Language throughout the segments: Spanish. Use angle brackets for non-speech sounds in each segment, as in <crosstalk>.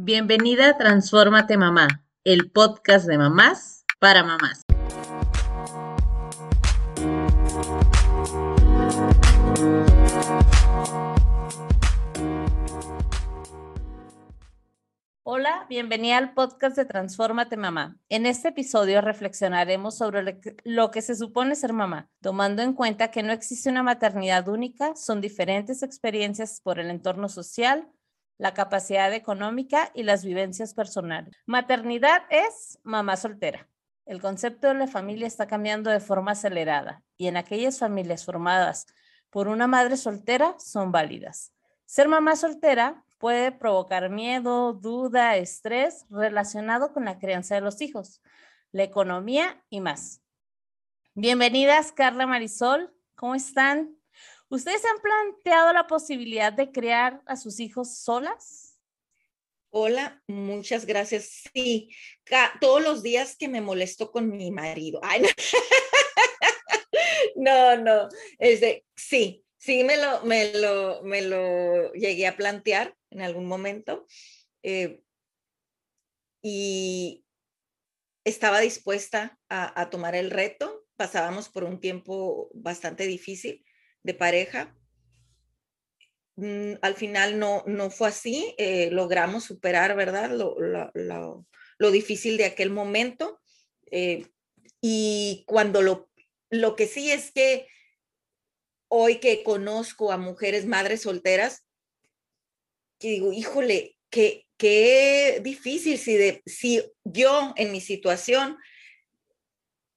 Bienvenida a Transfórmate Mamá, el podcast de mamás para mamás. Hola, bienvenida al podcast de Transfórmate Mamá. En este episodio reflexionaremos sobre lo que se supone ser mamá, tomando en cuenta que no existe una maternidad única, son diferentes experiencias por el entorno social, la capacidad económica y las vivencias personales. Maternidad es mamá soltera. El concepto de la familia está cambiando de forma acelerada y en aquellas familias formadas por una madre soltera son válidas. Ser mamá soltera puede provocar miedo, duda, estrés relacionado con la crianza de los hijos, la economía y más. Bienvenidas, Carla Marisol. ¿Cómo están? ¿Ustedes han planteado la posibilidad de criar a sus hijos solas? Hola, muchas gracias. Sí, todos los días que me molesto con mi marido. <laughs> No, no, no. Es de, sí, sí me lo, me lo, me lo llegué a plantear en algún momento. Eh, y estaba dispuesta a tomar el reto. Pasábamos por un tiempo bastante difícil de pareja. Mm, al final no, no fue así, eh, logramos superar, ¿verdad? Lo, lo, difícil de aquel momento. Eh, y cuando lo, lo que sí es que hoy que conozco a mujeres madres solteras, que digo, híjole, qué, qué difícil si, de, si yo en mi situación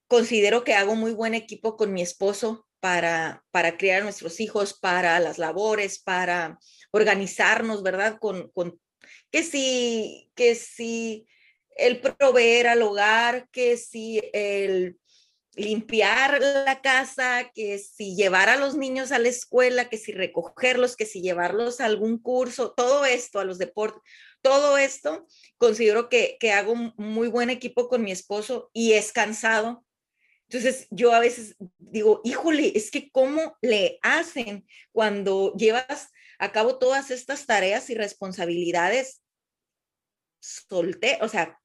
considero que hago muy buen equipo con mi esposo para, para criar a nuestros hijos, para las labores, para organizarnos, ¿verdad? Con, con que si, que si el proveer al hogar, que si el limpiar la casa, que si llevar a los niños a la escuela, que si recogerlos, que si llevarlos a algún curso, todo esto, a los deportes, todo esto, considero que, que hago muy buen equipo con mi esposo y es cansado entonces yo a veces digo, híjole, es que cómo le hacen cuando llevas a cabo todas estas tareas y responsabilidades solte, o sea,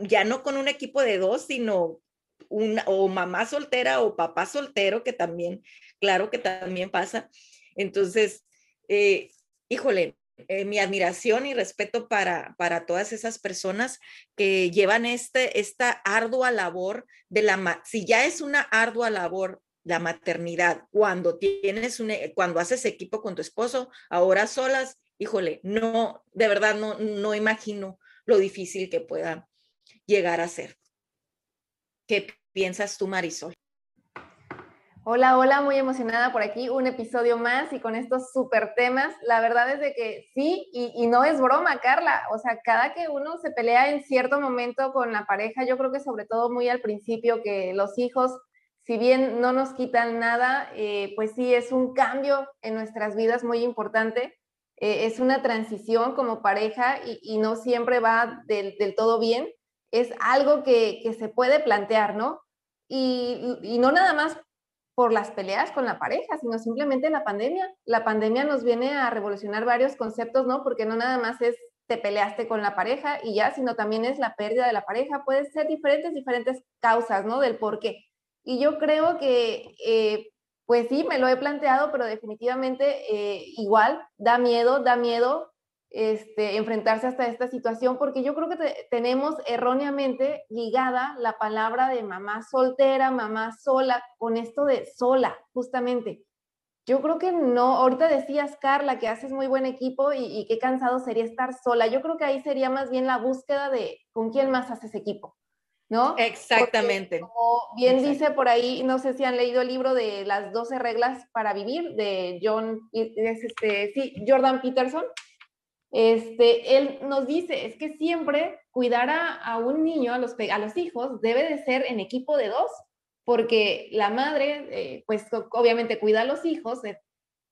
ya no con un equipo de dos, sino una o mamá soltera o papá soltero, que también, claro que también pasa. Entonces, eh, híjole, eh, mi admiración y respeto para, para todas esas personas que llevan este, esta ardua labor de la, si ya es una ardua labor la maternidad, cuando tienes un, e, cuando haces equipo con tu esposo, ahora solas, híjole, no, de verdad no, no imagino lo difícil que pueda llegar a ser. ¿Qué piensas tú, Marisol? Hola, hola, muy emocionada por aquí, un episodio más y con estos súper temas. La verdad es de que sí, y, no es broma, Carla. O sea, cada que uno se pelea en cierto momento con la pareja, yo creo que sobre todo muy al principio, que los hijos, si bien no nos quitan nada, eh, pues sí, es un cambio en nuestras vidas muy importante. Eh, es una transición como pareja y, no siempre va del, todo bien. Es algo que, se puede plantear, ¿no? Y, no nada más por las peleas con la pareja, sino simplemente la pandemia. La pandemia nos viene a revolucionar varios conceptos, ¿no? Porque no nada más es te peleaste con la pareja y ya, sino también es la pérdida de la pareja. Puede ser diferentes, diferentes causas, ¿no? Del por qué. Y yo creo que, eh, pues sí, me lo he planteado, pero definitivamente eh, igual da miedo, da miedo este, enfrentarse hasta esta situación, porque yo creo que tenemos erróneamente ligada la palabra de mamá soltera, mamá sola, con esto de sola, justamente. Yo creo que no, ahorita decías, Carla, que haces muy buen equipo y, qué cansado sería estar sola. Yo creo que ahí sería más bien la búsqueda de con quién más haces equipo, ¿no? Exactamente. como bien dice por ahí, no sé si han leído el libro de las 12 reglas para vivir de John, este, sí, Jordan Peterson este, él nos dice, es que siempre cuidar a, un niño, a los, a los hijos, debe de ser en equipo de dos, porque la madre, eh, pues obviamente cuida a los hijos, eh,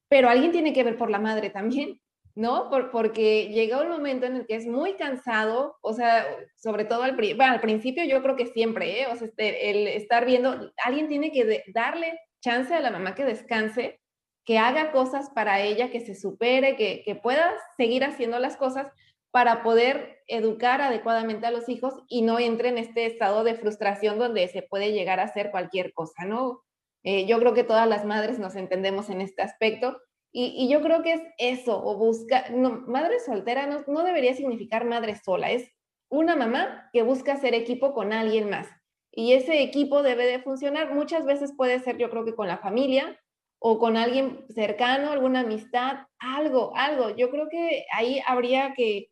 pero alguien tiene que ver por la madre también, ¿no? Por, porque llega un momento en el que es muy cansado, o sea, sobre todo al, al principio yo creo que siempre, ¿eh? O sea, este, el estar viendo, alguien tiene que darle chance a la mamá que descanse que haga cosas para ella, que se supere, que, que pueda seguir haciendo las cosas, para poder educar adecuadamente a los hijos y no entre en este estado de frustración donde se puede llegar a hacer cualquier cosa, ¿no? Eh, yo creo que todas las madres nos entendemos en este aspecto y, yo creo que es eso, o busca, no, madre soltera no, no debería significar madre sola, es una mamá que busca hacer equipo con alguien más. Y ese equipo debe de funcionar. Muchas veces puede ser, yo creo que con la familia o con alguien cercano, alguna amistad, algo, algo. Yo creo que ahí habría que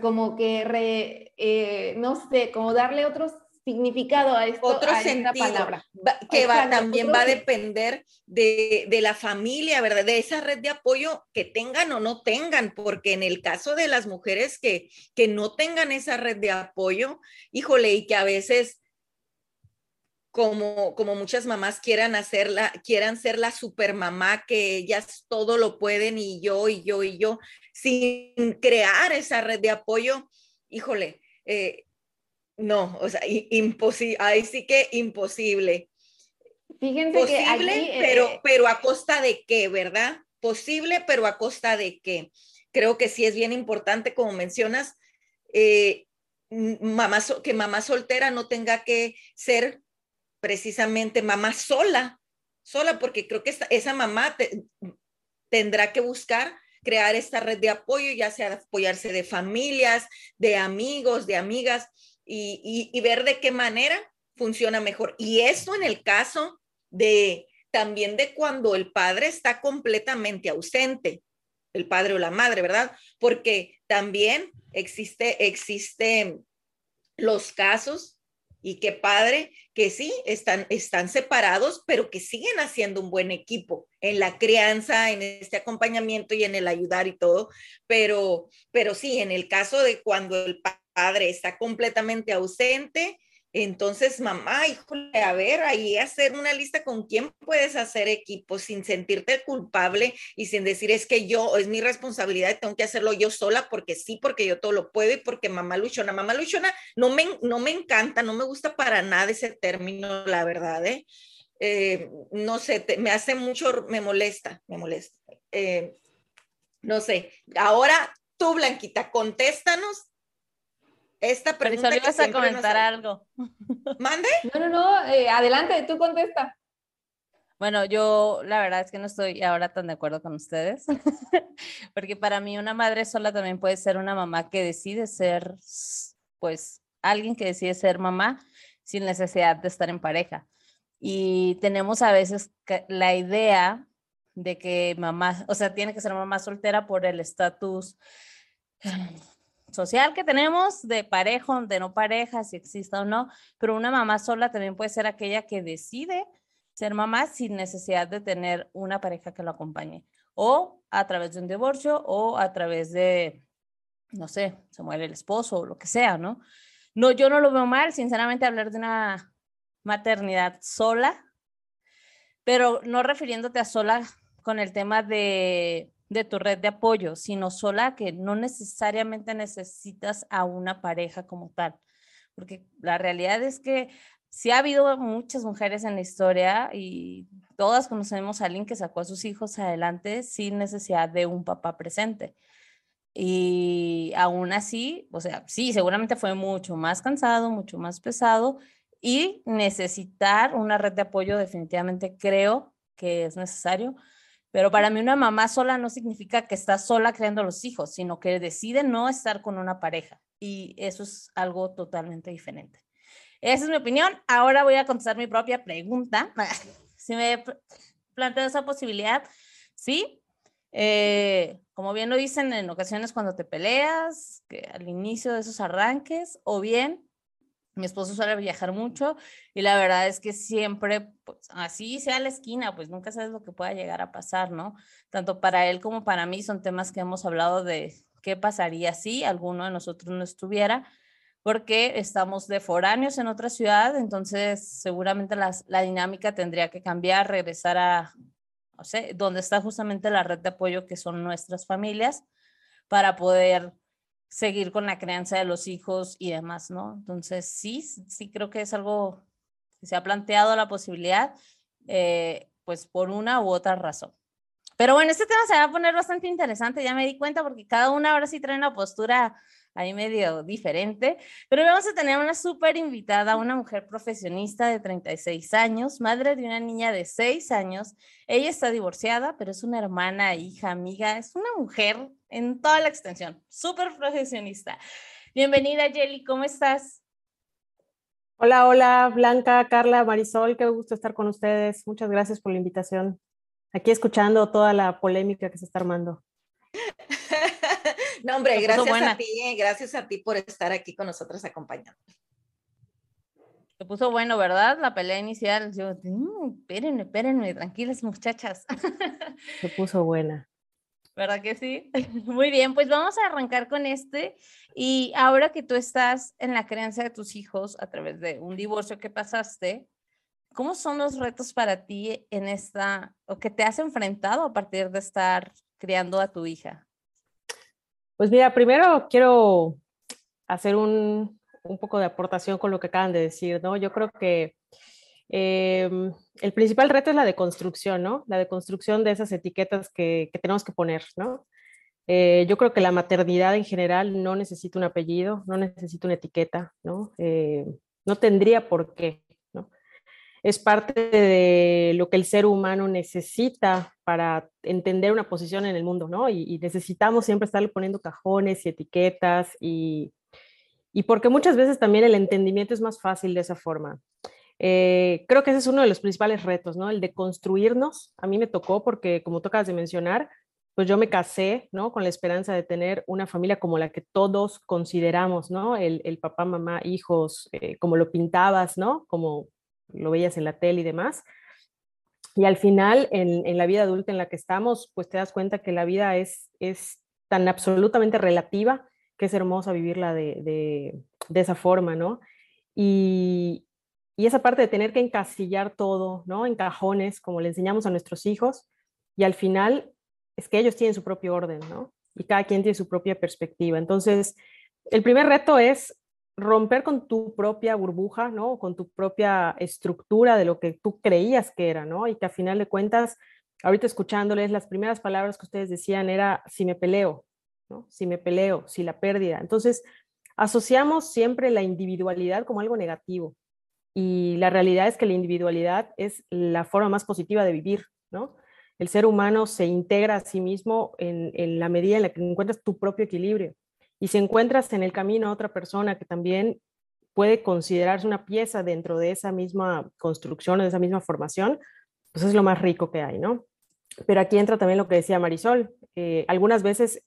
como que, eh, no sé, como darle otro significado a esto, otro sentido, palabra. que va, también va a depender de, de, la familia, ¿verdad? De esa red de apoyo que tengan o no tengan, porque en el caso de las mujeres que, que no tengan esa red de apoyo, híjole, y que a veces como, como muchas mamás quieran hacerla, quieran ser la supermamá, que ellas todo lo pueden y yo y yo y yo, sin crear esa red de apoyo, híjole, eh, no, o sea, imposible, ahí sí que imposible. Fíjense Posible, que pero, eh, pero a costa de qué, ¿verdad? Posible, pero a costa de qué. Creo que sí es bien importante, como mencionas, eh, mamá, que mamá soltera no tenga que ser precisamente mamá sola, sola, porque creo que esa mamá tendrá que buscar crear esta red de apoyo, ya sea apoyarse de familias, de amigos, de amigas, y, y ver de qué manera funciona mejor. Y eso en el caso de también de cuando el padre está completamente ausente, el padre o la madre, ¿verdad? Porque también existe, existen los casos y qué padre que sí, están, están separados, pero que siguen haciendo un buen equipo en la crianza, en este acompañamiento y en el ayudar y todo. Pero, pero sí, en el caso de cuando el padre está completamente ausente, entonces, mamá, híjole, a ver, ahí hacer una lista con quién puedes hacer equipo sin sentirte culpable y sin decir es que yo, es mi responsabilidad tengo que hacerlo yo sola porque sí, porque yo todo lo puedo y porque mamá luchona. Mamá luchona no me, no me encanta, no me gusta para nada ese término, la verdad, ¿eh? eh no sé, me hace mucho, me molesta, me molesta. Eh, no sé, ahora tú, Blanquita, contéstanos esta pregunta. Pero ibas a comentar algo. <laughs> ¿Mande? No, no, no, eh, adelante, tú contesta. Bueno, yo la verdad es que no estoy ahora tan de acuerdo con ustedes, <laughs> porque para mí una madre sola también puede ser una mamá que decide ser, pues, alguien que decide ser mamá sin necesidad de estar en pareja. Y tenemos a veces la idea de que mamá, o sea, tiene que ser mamá soltera por el estatus social que tenemos de pareja, de no pareja, si exista o no, pero una mamá sola también puede ser aquella que decide ser mamá sin necesidad de tener una pareja que lo acompañe, o a través de un divorcio, o a través de, no sé, se muere el esposo o lo que sea, ¿no? No, yo no lo veo mal, sinceramente, hablar de una maternidad sola, pero no refiriéndote a sola con el tema de de tu red de apoyo, sino sola que no necesariamente necesitas a una pareja como tal. Porque la realidad es que sí ha habido muchas mujeres en la historia y todas conocemos a alguien que sacó a sus hijos adelante sin necesidad de un papá presente. Y aún así, o sea, sí, seguramente fue mucho más cansado, mucho más pesado y necesitar una red de apoyo definitivamente creo que es necesario pero para mí una mamá sola no significa que está sola creando los hijos, sino que decide no estar con una pareja. Y eso es algo totalmente diferente. Esa es mi opinión. Ahora voy a contestar mi propia pregunta. <laughs> Si me planteo esa posibilidad, sí. Eh, como bien lo dicen en ocasiones cuando te peleas, que al inicio de esos arranques, o bien mi esposo suele viajar mucho y la verdad es que siempre, pues, así sea la esquina, pues nunca sabes lo que pueda llegar a pasar, ¿no? Tanto para él como para mí son temas que hemos hablado de qué pasaría si alguno de nosotros no estuviera, porque estamos de foráneos en otra ciudad, entonces seguramente la dinámica tendría que cambiar, regresar a, no sé, donde está justamente la red de apoyo que son nuestras familias, para poder seguir con la crianza de los hijos y demás, ¿no? Entonces, sí, sí creo que es algo que se ha planteado la posibilidad, eh, pues por una u otra razón. Pero bueno, este tema se va a poner bastante interesante, ya me di cuenta, porque cada una ahora sí trae una postura ahí medio diferente, pero vamos a tener una súper invitada, una mujer profesionista de 36 años, madre de una niña de 6 años. Ella está divorciada, pero es una hermana, hija, amiga, es una mujer en toda la extensión, súper profesionista. Bienvenida, Jelly, ¿cómo estás? Hola, hola, Blanca, Carla, Marisol, qué gusto estar con ustedes. Muchas gracias por la invitación. Aquí escuchando toda la polémica que se está armando. <laughs> No, hombre, gracias a ti, eh, gracias a ti por estar aquí con nosotros acompañando. Se puso bueno, ¿verdad? La pelea inicial. Yo, mm, espérenme, espérenme, tranquilas muchachas. Se puso buena. <laughs> ¿Verdad que sí? <laughs> Muy bien, pues vamos a arrancar con este. Y ahora que tú estás en la creencia de tus hijos a través de un divorcio que pasaste, ¿cómo son los retos para ti en esta, o que te has enfrentado a partir de estar criando a tu hija? Pues mira, primero quiero hacer un, poco de aportación con lo que acaban de decir, ¿no? Yo creo que em, el principal reto es la deconstrucción, ¿no? La deconstrucción de esas etiquetas que, tenemos que poner, ¿no? Eh, yo creo que la maternidad en general no necesita un apellido, no necesita una etiqueta, ¿no? Eh, no tendría por qué, es parte de lo que el ser humano necesita para entender una posición en el mundo, ¿no? Y, necesitamos siempre estarle poniendo cajones y etiquetas y, y, porque muchas veces también el entendimiento es más fácil de esa forma. Eh, creo que ese es uno de los principales retos, ¿no? El de construirnos. A mí me tocó porque, como tú acabas de mencionar, pues yo me casé, ¿no? Con la esperanza de tener una familia como la que todos consideramos, ¿no? El, el papá, mamá, hijos, eh, como lo pintabas, ¿no? Como lo veías en la tele y demás. Y al final, en, la vida adulta en la que estamos, pues te das cuenta que la vida es, es tan absolutamente relativa que es hermosa vivirla de, esa forma, ¿no? Y, esa parte de tener que encasillar todo, ¿no? En cajones, como le enseñamos a nuestros hijos, y al final es que ellos tienen su propio orden, ¿no? Y cada quien tiene su propia perspectiva. Entonces, el primer reto es romper con tu propia burbuja, ¿no? Con tu propia estructura de lo que tú creías que era, ¿no? Y que a final de cuentas, ahorita escuchándoles, las primeras palabras que ustedes decían era si me peleo, ¿no? Si me peleo, si la pérdida. Entonces, asociamos siempre la individualidad como algo negativo. Y la realidad es que la individualidad es la forma más positiva de vivir, ¿no? El ser humano se integra a sí mismo en, en la medida en la que encuentras tu propio equilibrio. Y si encuentras en el camino a otra persona que también puede considerarse una pieza dentro de esa misma construcción o de esa misma formación, pues es lo más rico que hay, ¿no? Pero aquí entra también lo que decía Marisol. Eh, algunas veces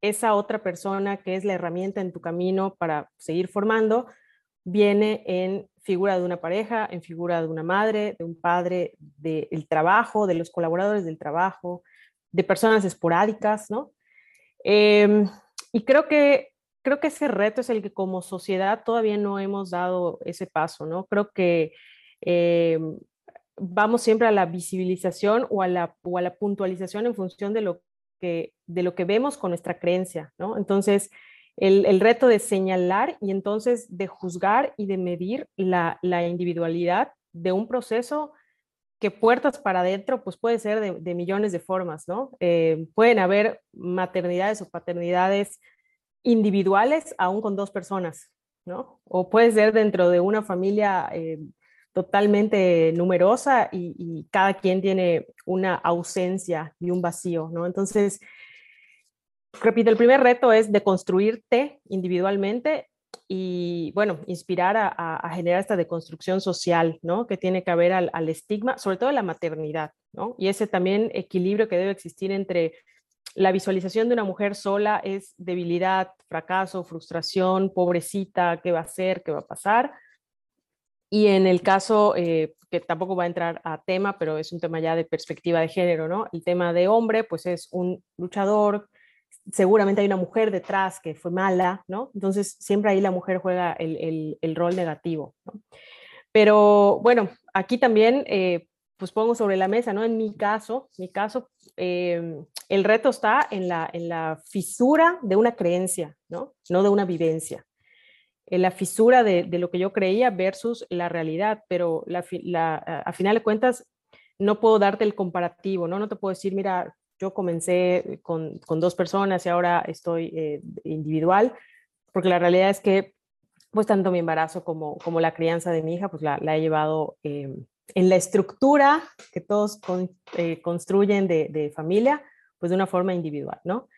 esa otra persona que es la herramienta en tu camino para seguir formando, viene en figura de una pareja, en figura de una madre, de un padre, del trabajo, de los colaboradores del trabajo, de personas esporádicas, ¿no? Em, y creo que, creo que ese reto es el que como sociedad todavía no hemos dado ese paso, ¿no? Creo que eh, vamos siempre a la visibilización o a la, o a la puntualización en función de lo, que, de lo que vemos con nuestra creencia, ¿no? Entonces, el, el, reto de señalar y entonces de juzgar y de medir la, la individualidad de un proceso que puertas para adentro, pues puede ser de, millones de formas, ¿no? Eh, pueden haber maternidades o paternidades individuales aún con dos personas, ¿no? O puede ser dentro de una familia eh, totalmente numerosa y, y, cada quien tiene una ausencia y un vacío, ¿no? Entonces, repito, el primer reto es de construirte individualmente y bueno, inspirar a, generar esta deconstrucción social, ¿no? Que tiene que haber al, estigma, sobre todo la maternidad, ¿no? Y ese también equilibrio que debe existir entre la visualización de una mujer sola es debilidad, fracaso, frustración, pobrecita, ¿qué va a hacer? ¿Qué va a pasar? Y en el caso, eh, que tampoco va a entrar a tema, pero es un tema ya de perspectiva de género, ¿no? El tema de hombre, pues es un luchador seguramente hay una mujer detrás que fue mala, ¿no? Entonces siempre ahí la mujer juega el, rol negativo. Pero bueno, aquí también eh, pues pongo sobre la mesa, ¿no? En mi caso, mi caso, em, el reto está en la, en la fisura de una creencia, ¿no? No de una vivencia. En la fisura de, lo que yo creía versus la realidad, pero a final de cuentas no puedo darte el comparativo, ¿no? No te puedo decir, mira, yo comencé con, con dos personas y ahora estoy eh, individual, porque la realidad es que pues tanto mi embarazo como, como la crianza de mi hija, pues la, la he llevado eh, en la estructura que todos eh, construyen de, de, familia, pues de una forma individual, ¿no?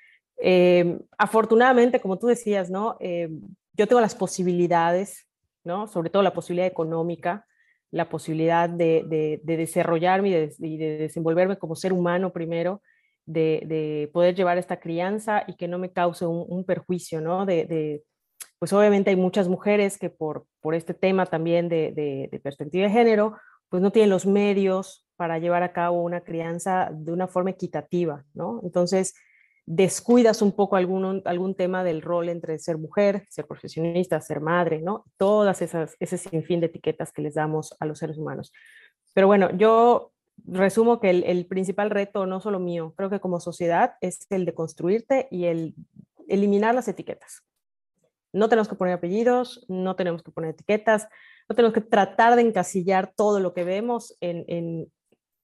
afortunadamente, como tú decías, ¿no? yo tengo las posibilidades, ¿no? Sobre todo la posibilidad económica, la posibilidad de, desarrollarme y de, desenvolverme como ser humano primero, de, poder llevar esta crianza y que no me cause un, perjuicio, ¿no? De, pues obviamente hay muchas mujeres que por, por este tema también de, perspectiva de género, pues no tienen los medios para llevar a cabo una crianza de una forma equitativa, ¿no? Entonces, descuidas un poco algún, algún tema del rol entre ser mujer, ser profesionista, ser madre, ¿no? Todas esas, ese sinfín de etiquetas que les damos a los seres humanos. Pero bueno, yo resumo que el, el, principal reto, no solo mío, creo que como sociedad, es el de construirte y el eliminar las etiquetas. No tenemos que poner apellidos, no tenemos que poner etiquetas, no tenemos que tratar de encasillar todo lo que vemos en, en,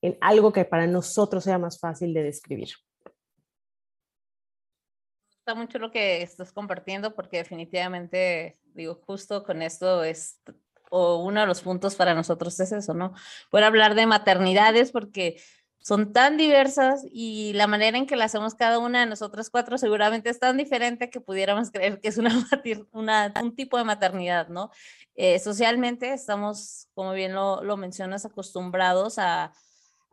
en algo que para nosotros sea más fácil de describir mucho lo que estás compartiendo porque definitivamente, digo, justo con esto es, o uno de los puntos para nosotros es eso, ¿no? Poder hablar de maternidades porque son tan diversas y la manera en que las hacemos cada una de nosotras cuatro seguramente es tan diferente que pudiéramos creer que es una, <laughs> una un tipo de maternidad, ¿no? Eh, socialmente estamos, como bien lo, lo mencionas, acostumbrados a,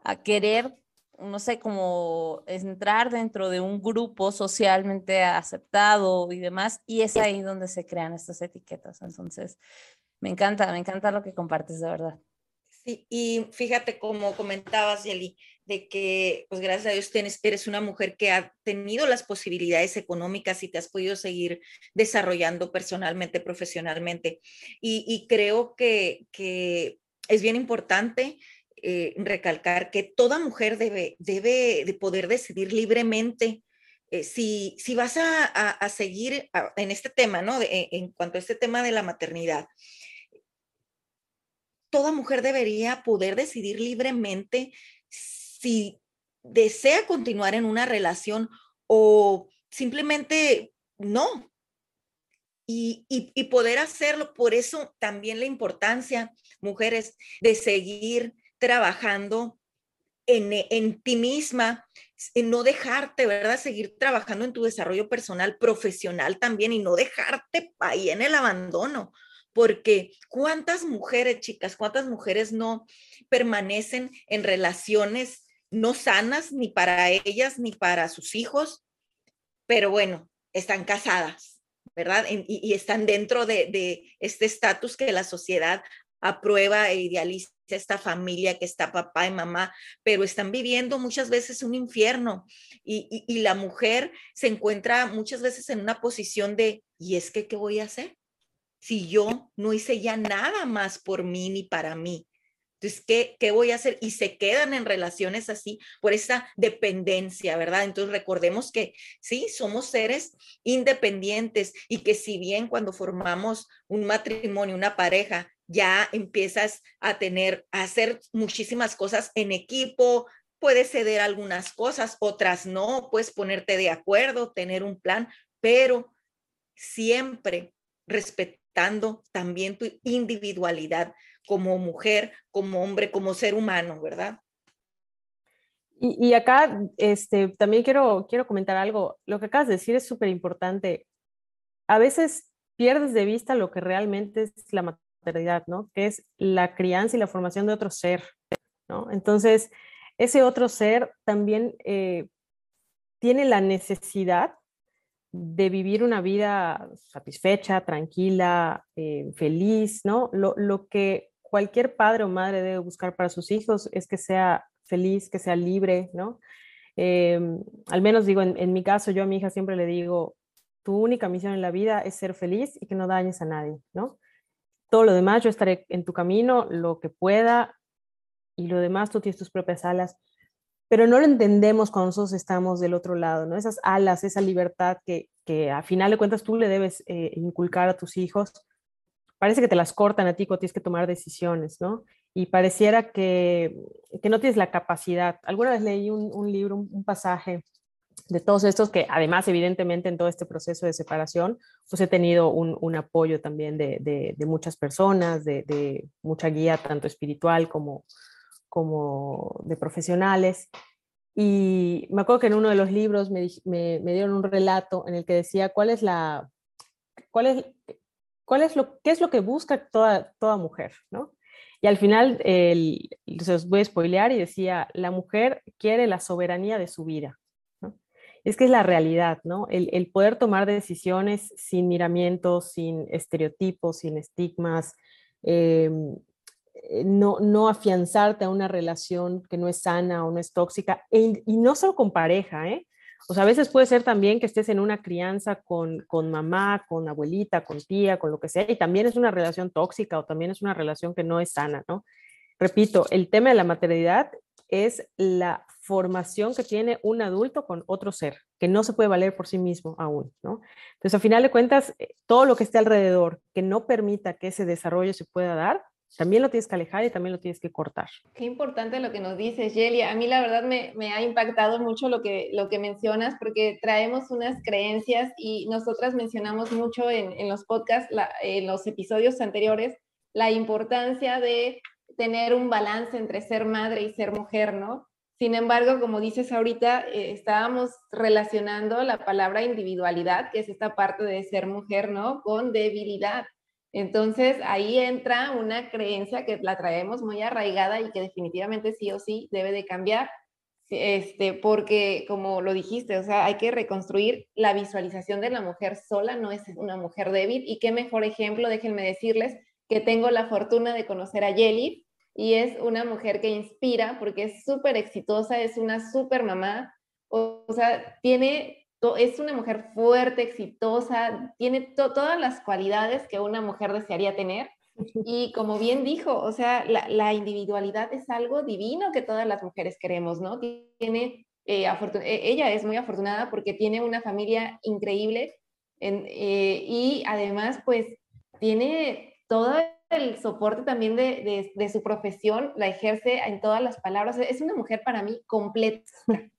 a querer no sé, como entrar dentro de un grupo socialmente aceptado y demás, y es ahí donde se crean estas etiquetas. Entonces, me encanta, me encanta lo que compartes de verdad. Sí, y fíjate como comentabas, Yeli, de que, pues gracias a Dios, eres una mujer que ha tenido las posibilidades económicas y te has podido seguir desarrollando personalmente, profesionalmente. Y, creo que, es bien importante eh, recalcar que toda mujer debe, debe de poder decidir libremente eh, si, si vas a, seguir en este tema, ¿no? En cuanto a este tema de la maternidad. Toda mujer debería poder decidir libremente si desea continuar en una relación o simplemente no. Y, poder hacerlo. Por eso también la importancia, mujeres, de seguir trabajando en, en ti misma, en no dejarte, ¿verdad? Seguir trabajando en tu desarrollo personal, profesional también y no dejarte ahí en el abandono. Porque cuántas mujeres, chicas, cuántas mujeres no permanecen en relaciones no sanas ni para ellas ni para sus hijos, pero bueno, están casadas, ¿verdad? Y, están dentro de, este estatus que la sociedad aprueba e idealiza esta familia que está papá y mamá, pero están viviendo muchas veces un infierno y, la mujer se encuentra muchas veces en una posición de, ¿y es que qué voy a hacer? Si yo no hice ya nada más por mí ni para mí. Entonces, ¿qué, ¿qué voy a hacer? Y se quedan en relaciones así por esa dependencia, ¿verdad? Entonces, recordemos que sí, somos seres independientes y que si bien cuando formamos un matrimonio, una pareja, ya empiezas a tener, a hacer muchísimas cosas en equipo, puedes ceder algunas cosas, otras no, puedes ponerte de acuerdo, tener un plan, pero siempre respetando también tu individualidad como mujer, como hombre, como ser humano, ¿verdad? Y, y acá este, también quiero, quiero comentar algo. Lo que acabas de decir es súper importante. A veces pierdes de vista lo que realmente es la maternidad, ¿no? Que es la crianza y la formación de otro ser, ¿no? Entonces, ese otro ser también eh, tiene la necesidad de vivir una vida satisfecha, tranquila, eh, feliz, ¿no? Lo, lo, que cualquier padre o madre debe buscar para sus hijos es que sea feliz, que sea libre, ¿no? Eh, al menos digo, en, en mi caso, yo a mi hija siempre le digo, tu única misión en la vida es ser feliz y que no dañes a nadie, ¿no? Todo lo demás yo estaré en tu camino, lo que pueda, y lo demás tú tienes tus propias alas. Pero no lo entendemos cuando nosotros estamos del otro lado, ¿no? Esas alas, esa libertad que, que a final de cuentas tú le debes eh, inculcar a tus hijos parece que te las cortan a ti cuando tienes que tomar decisiones, ¿no? Y pareciera que, que no tienes la capacidad. Alguna vez leí un, libro, un, pasaje de todos estos que además evidentemente en todo este proceso de separación, pues he tenido un, un apoyo también de, de, de muchas personas, de, de, mucha guía tanto espiritual como, como de profesionales. Y me acuerdo que en uno de los libros me, me, dieron un relato en el que decía cuál es la, cuál es, cuál es lo, qué es lo que busca toda, toda mujer, ¿no? Y al final, el, se os voy a spoilear y decía, la mujer quiere la soberanía de su vida. Es que es la realidad, ¿no? El, el, poder tomar decisiones sin miramientos, sin estereotipos, sin estigmas, eh, no, no afianzarte a una relación que no es sana o no es tóxica, y no solo con pareja, ¿eh? O sea, a veces puede ser también que estés en una crianza con, con mamá, con abuelita, con tía, con lo que sea, y también es una relación tóxica o también es una relación que no es sana, ¿no? Repito, el tema de la maternidad es la formación que tiene un adulto con otro ser, que no se puede valer por sí mismo aún, ¿no? Entonces, al final de cuentas, eh, todo lo que esté alrededor que no permita que ese desarrollo se pueda dar, también lo tienes que alejar y también lo tienes que cortar. Qué importante lo que nos dices, Yelia. A mí la verdad me, me, ha impactado mucho lo que, lo que mencionas porque traemos unas creencias y nosotras mencionamos mucho en, en los podcasts, la, en los episodios anteriores, la importancia de tener un balance entre ser madre y ser mujer, ¿no? Sin embargo, como dices ahorita, eh, estábamos relacionando la palabra individualidad, que es esta parte de ser mujer, ¿no? Con debilidad. Entonces ahí entra una creencia que la traemos muy arraigada y que definitivamente sí o sí debe de cambiar, este, porque como lo dijiste, o sea, hay que reconstruir la visualización de la mujer sola, no es una mujer débil. Y qué mejor ejemplo, déjenme decirles que tengo la fortuna de conocer a Yeli y es una mujer que inspira porque es súper exitosa, es una súper mamá, o, o sea, tiene es una mujer fuerte, exitosa, tiene todas las cualidades que una mujer desearía tener. <laughs> Y como bien dijo, o sea, la, la individualidad es algo divino que todas las mujeres queremos, ¿no? Tiene, eh, e, ella es muy afortunada porque tiene una familia increíble en, eh, y además, pues, tiene todo el soporte también de, de, de, su profesión, la ejerce en todas las palabras. Es una mujer para mí completa, <laughs>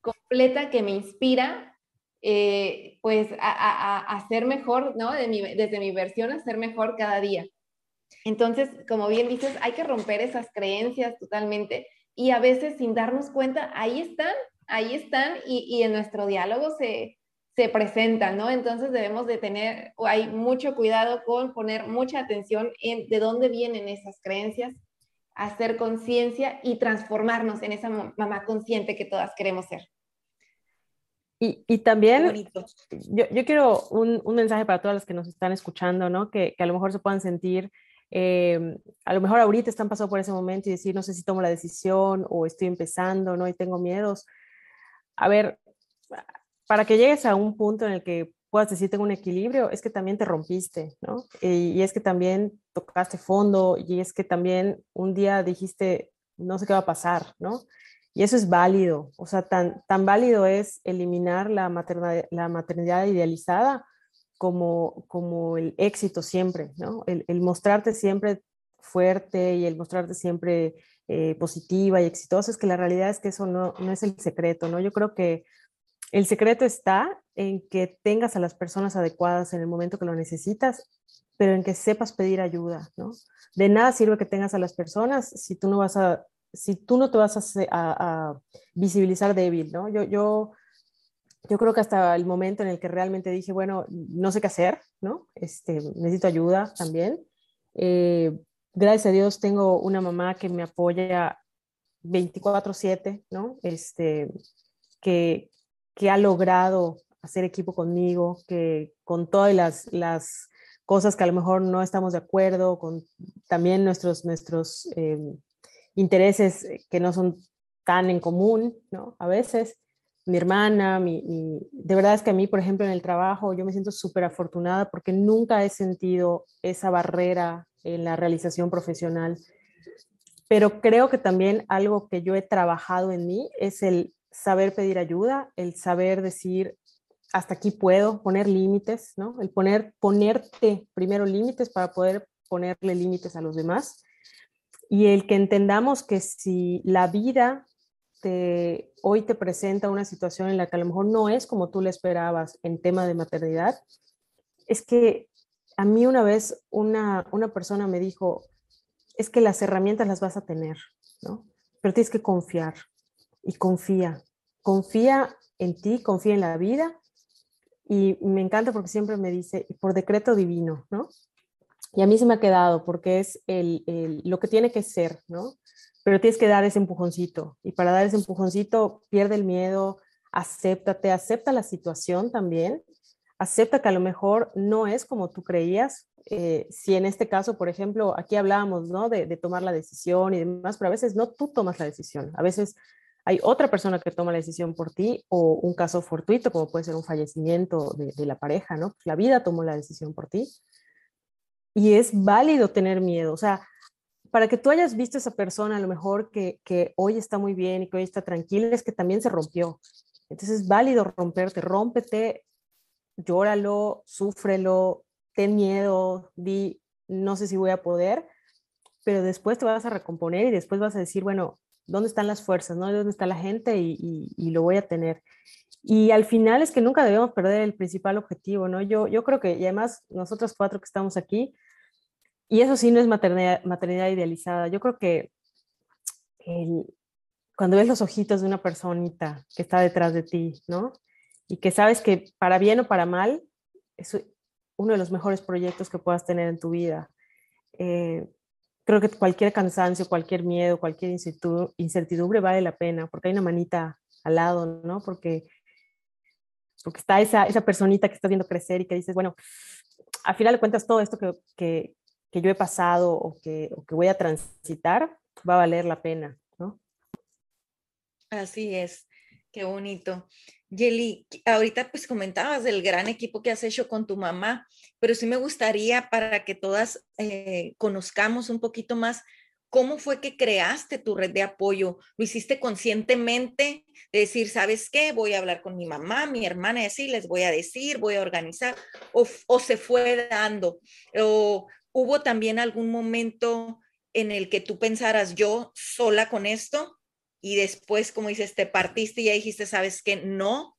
completa que me inspira eh, pues a, a, ser mejor, ¿no? De mi, desde mi versión a ser mejor cada día. Entonces, como bien dices, hay que romper esas creencias totalmente y a veces sin darnos cuenta, ahí están, ahí están y, y en nuestro diálogo se, se presentan, ¿no? Entonces debemos de tener, hay mucho cuidado con poner mucha atención en de dónde vienen esas creencias, hacer conciencia y transformarnos en esa mamá consciente que todas queremos ser. Y, y también, yo, yo, quiero un, un, mensaje para todas las que nos están escuchando, ¿no? Que, que a lo mejor se puedan sentir, eh, a lo mejor ahorita están pasando por ese momento y decir, no sé si tomo la decisión o estoy empezando, ¿no? Y tengo miedos. A ver, para que llegues a un punto en el que puedas decir tengo un equilibrio, es que también te rompiste, ¿no? Y, y es que también tocaste fondo y es que también un día dijiste, no sé qué va a pasar, ¿no? Y eso es válido, o sea, tan, tan válido es eliminar la maternidad, idealizada como, como el éxito siempre, ¿no? El, el mostrarte siempre fuerte y el mostrarte siempre eh, positiva y exitosa, es que la realidad es que eso no, no es el secreto, ¿no? Yo creo que el secreto está en que tengas a las personas adecuadas en el momento que lo necesitas, pero en que sepas pedir ayuda, ¿no? De nada sirve que tengas a las personas si tú no vas a si tú no te vas a, a, visibilizar débil, ¿no? Yo, yo, yo creo que hasta el momento en el que realmente dije, bueno, no sé qué hacer, ¿no? Este, necesito ayuda también. Eh, gracias a Dios tengo una mamá que me apoya 24/7, ¿no? Este, que, que ha logrado hacer equipo conmigo, que con todas las, las cosas que a lo mejor no estamos de acuerdo, con también nuestros, nuestros eh, intereses eh, que no son tan en común, ¿no? A veces, mi hermana, mi, de verdad es que a mí, por ejemplo, en el trabajo, yo me siento súper afortunada porque nunca he sentido esa barrera en la realización profesional. Pero creo que también algo que yo he trabajado en mí es el saber pedir ayuda, el saber decir, hasta aquí puedo poner límites, ¿no? El poner, ponerte primero límites para poder ponerle límites a los demás. Y el que entendamos que si la vida te, hoy te presenta una situación en la que a lo mejor no es como tú le esperabas en tema de maternidad, es que a mí una vez una, una persona me dijo, es que las herramientas las vas a tener, ¿no? Pero tienes que confiar y confía, confía en ti, confía en la vida y me encanta porque siempre me dice, por decreto divino, ¿no? Y a mí se me ha quedado porque es el, lo que tiene que ser, ¿no? Pero tienes que dar ese empujoncito y para dar ese empujoncito pierde el miedo, acéptate, acepta la situación también, acepta que a lo mejor no es como tú creías. Eh, si en este caso, por ejemplo, aquí hablábamos, ¿no? De, de tomar la decisión y demás, pero a veces no tú tomas la decisión, a veces hay otra persona que toma la decisión por ti o un caso fortuito, como puede ser un fallecimiento de, la pareja, ¿no? La vida tomó la decisión por ti. Y es válido tener miedo, o sea, para que tú hayas visto esa persona a lo mejor que, que hoy está muy bien y que hoy está tranquila, es que también se rompió. Entonces es válido romperte, rómpete, llóralo, súfrelo, ten miedo, di, no sé si voy a poder, pero después te vas a recomponer y después vas a decir, bueno, dónde están las fuerzas, ¿no? ¿Dónde está la gente? Y, lo voy a tener. Y al final es que nunca debemos perder el principal objetivo, ¿no? Yo, yo creo que, y además nosotros cuatro que estamos aquí, y eso sí no es maternidad, maternidad idealizada, yo creo que cuando ves los ojitos de una personita que está detrás de ti, ¿no? Y que sabes que para bien o para mal, es uno de los mejores proyectos que puedas tener en tu vida. Eh, creo que cualquier cansancio, cualquier miedo, cualquier incertidumbre vale la pena, porque hay una manita al lado, ¿no? Porque, porque está esa, esa personita que estás viendo crecer y que dices, bueno, al final de cuentas todo esto que, que, que yo he pasado o que, o que voy a transitar va a valer la pena, ¿no? Así es, qué bonito. Yeli, ahorita pues comentabas del gran equipo que has hecho con tu mamá, pero sí me gustaría para que todas eh, conozcamos un poquito más cómo fue que creaste tu red de apoyo. ¿Lo hiciste conscientemente? De decir, ¿sabes qué? Voy a hablar con mi mamá, mi hermana y así les voy a decir, voy a organizar, o, o se fue dando, o hubo también algún momento en el que tú pensaras, yo sola con esto, y después, como dices, te partiste y ya dijiste, ¿sabes qué? No.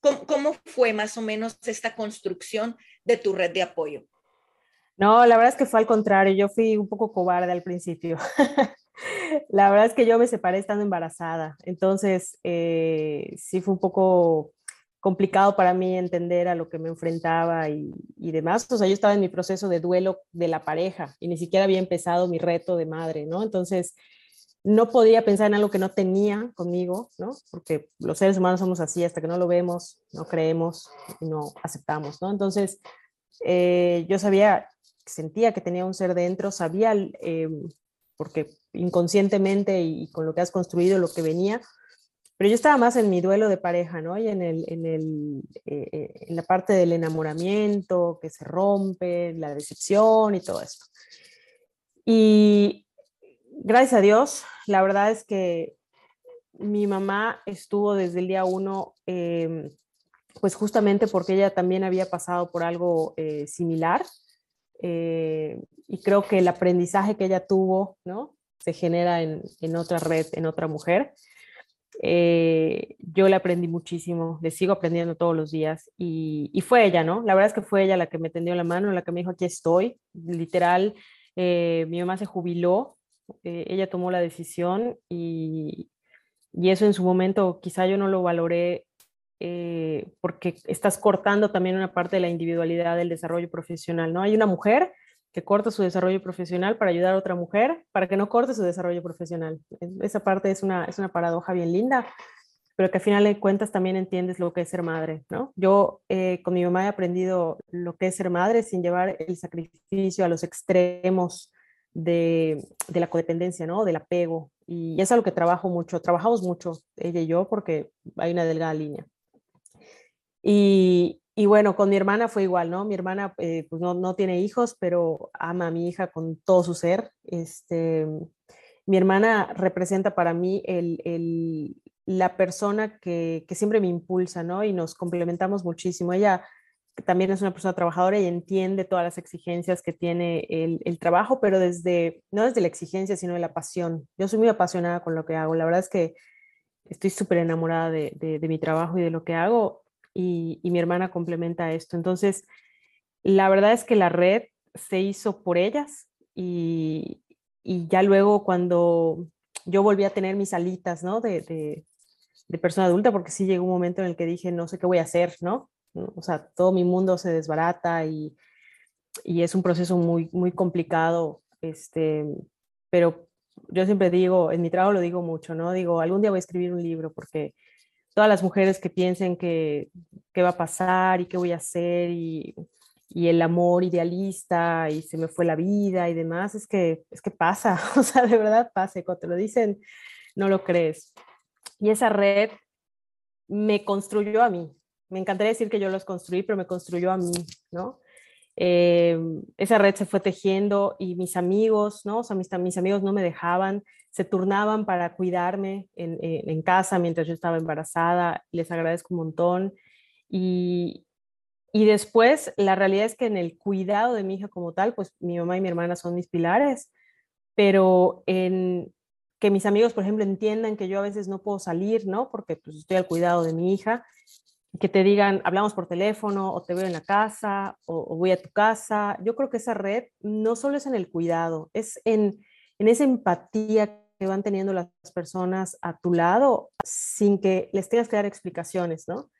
¿Cómo, fue más o menos esta construcción de tu red de apoyo? No, la verdad es que fue al contrario, yo fui un poco cobarde al principio. <laughs> la verdad es que yo me separé estando embarazada, entonces eh, sí fue un poco complicado para mí entender a lo que me enfrentaba y, demás. O sea, yo estaba en mi proceso de duelo de la pareja y ni siquiera había empezado mi reto de madre, ¿no? Entonces, no podía pensar en algo que no tenía conmigo, ¿no? Porque los seres humanos somos así, hasta que no lo vemos, no creemos y no aceptamos, ¿no? Entonces, eh, yo sabía, sentía que tenía un ser dentro, sabía, eh, porque inconscientemente y, con lo que has construido, lo que venía, pero yo estaba más en mi duelo de pareja, ¿no? Y en, el, en, el, eh, en la parte del enamoramiento, que se rompe, la decepción y todo esto. Y gracias a Dios, la verdad es que mi mamá estuvo desde el día uno, em, pues justamente porque ella también había pasado por algo eh, similar. Eh, y creo que el aprendizaje que ella tuvo, ¿no? Se genera en, otra red, en otra mujer. Eh, yo le aprendí muchísimo, le sigo aprendiendo todos los días y, y, fue ella, ¿no? La verdad es que fue ella la que me tendió la mano, la que me dijo, aquí estoy, literal. mi mamá se jubiló eh, ella tomó la decisión y, y, eso en su momento quizá yo no lo valoré eh, porque estás cortando también una parte de la individualidad del desarrollo profesional, ¿no? Hay una mujer que corta su desarrollo profesional para ayudar a otra mujer para que no corte su desarrollo profesional. Esa parte es una, es una paradoja bien linda, pero que al final de cuentas también entiendes lo que es ser madre, ¿no? Yo eh, con mi mamá he aprendido lo que es ser madre sin llevar el sacrificio a los extremos de, la codependencia, ¿no? Del apego. Y es algo que trabajo mucho, trabajamos mucho ella y yo porque hay una delgada línea. Y, bueno, con mi hermana fue igual, ¿no? Mi hermana eh, pues no, tiene hijos, pero ama a mi hija con todo su ser. Este, mi hermana representa para mí el, la persona que, que, siempre me impulsa, ¿no? Y nos complementamos muchísimo. Ella también es una persona trabajadora y entiende todas las exigencias que tiene el, el, trabajo, pero desde, no desde la exigencia, sino de la pasión. Yo soy muy apasionada con lo que hago. La verdad es que estoy súper enamorada de, de, mi trabajo y de lo que hago y, y mi hermana complementa esto. Entonces, la verdad es que la red se hizo por ellas y, y ya luego cuando yo volví a tener mis alitas, ¿no? De, de, de, persona adulta, porque sí llegó un momento en el que dije, no sé qué voy a hacer, ¿no? O sea, todo mi mundo se desbarata y, y es un proceso muy, muy complicado, este, pero yo siempre digo, en mi trabajo lo digo mucho, ¿no? Digo, algún día voy a escribir un libro porque todas las mujeres que piensen que qué va a pasar y qué voy a hacer y el amor idealista y se me fue la vida y demás, es que, es que pasa, <laughs> o sea, de verdad pasa, cuando te lo dicen, no lo crees. Y esa red me construyó a mí. Me encantaría decir que yo los construí, pero me construyó a mí, ¿no? Eh, esa red se fue tejiendo y mis amigos, ¿no? O sea, mis, amigos no me dejaban, se turnaban para cuidarme en, en, en, casa mientras yo estaba embarazada, les agradezco un montón. Y, y después, la realidad es que en el cuidado de mi hija como tal, pues mi mamá y mi hermana son mis pilares, pero en que mis amigos, por ejemplo, entiendan que yo a veces no puedo salir, ¿no? Porque pues estoy al cuidado de mi hija, que te digan, hablamos por teléfono o te veo en la casa o, voy a tu casa. Yo creo que esa red no solo es en el cuidado, es en, en esa empatía que van teniendo las personas a tu lado sin que les tengas que dar explicaciones, ¿no?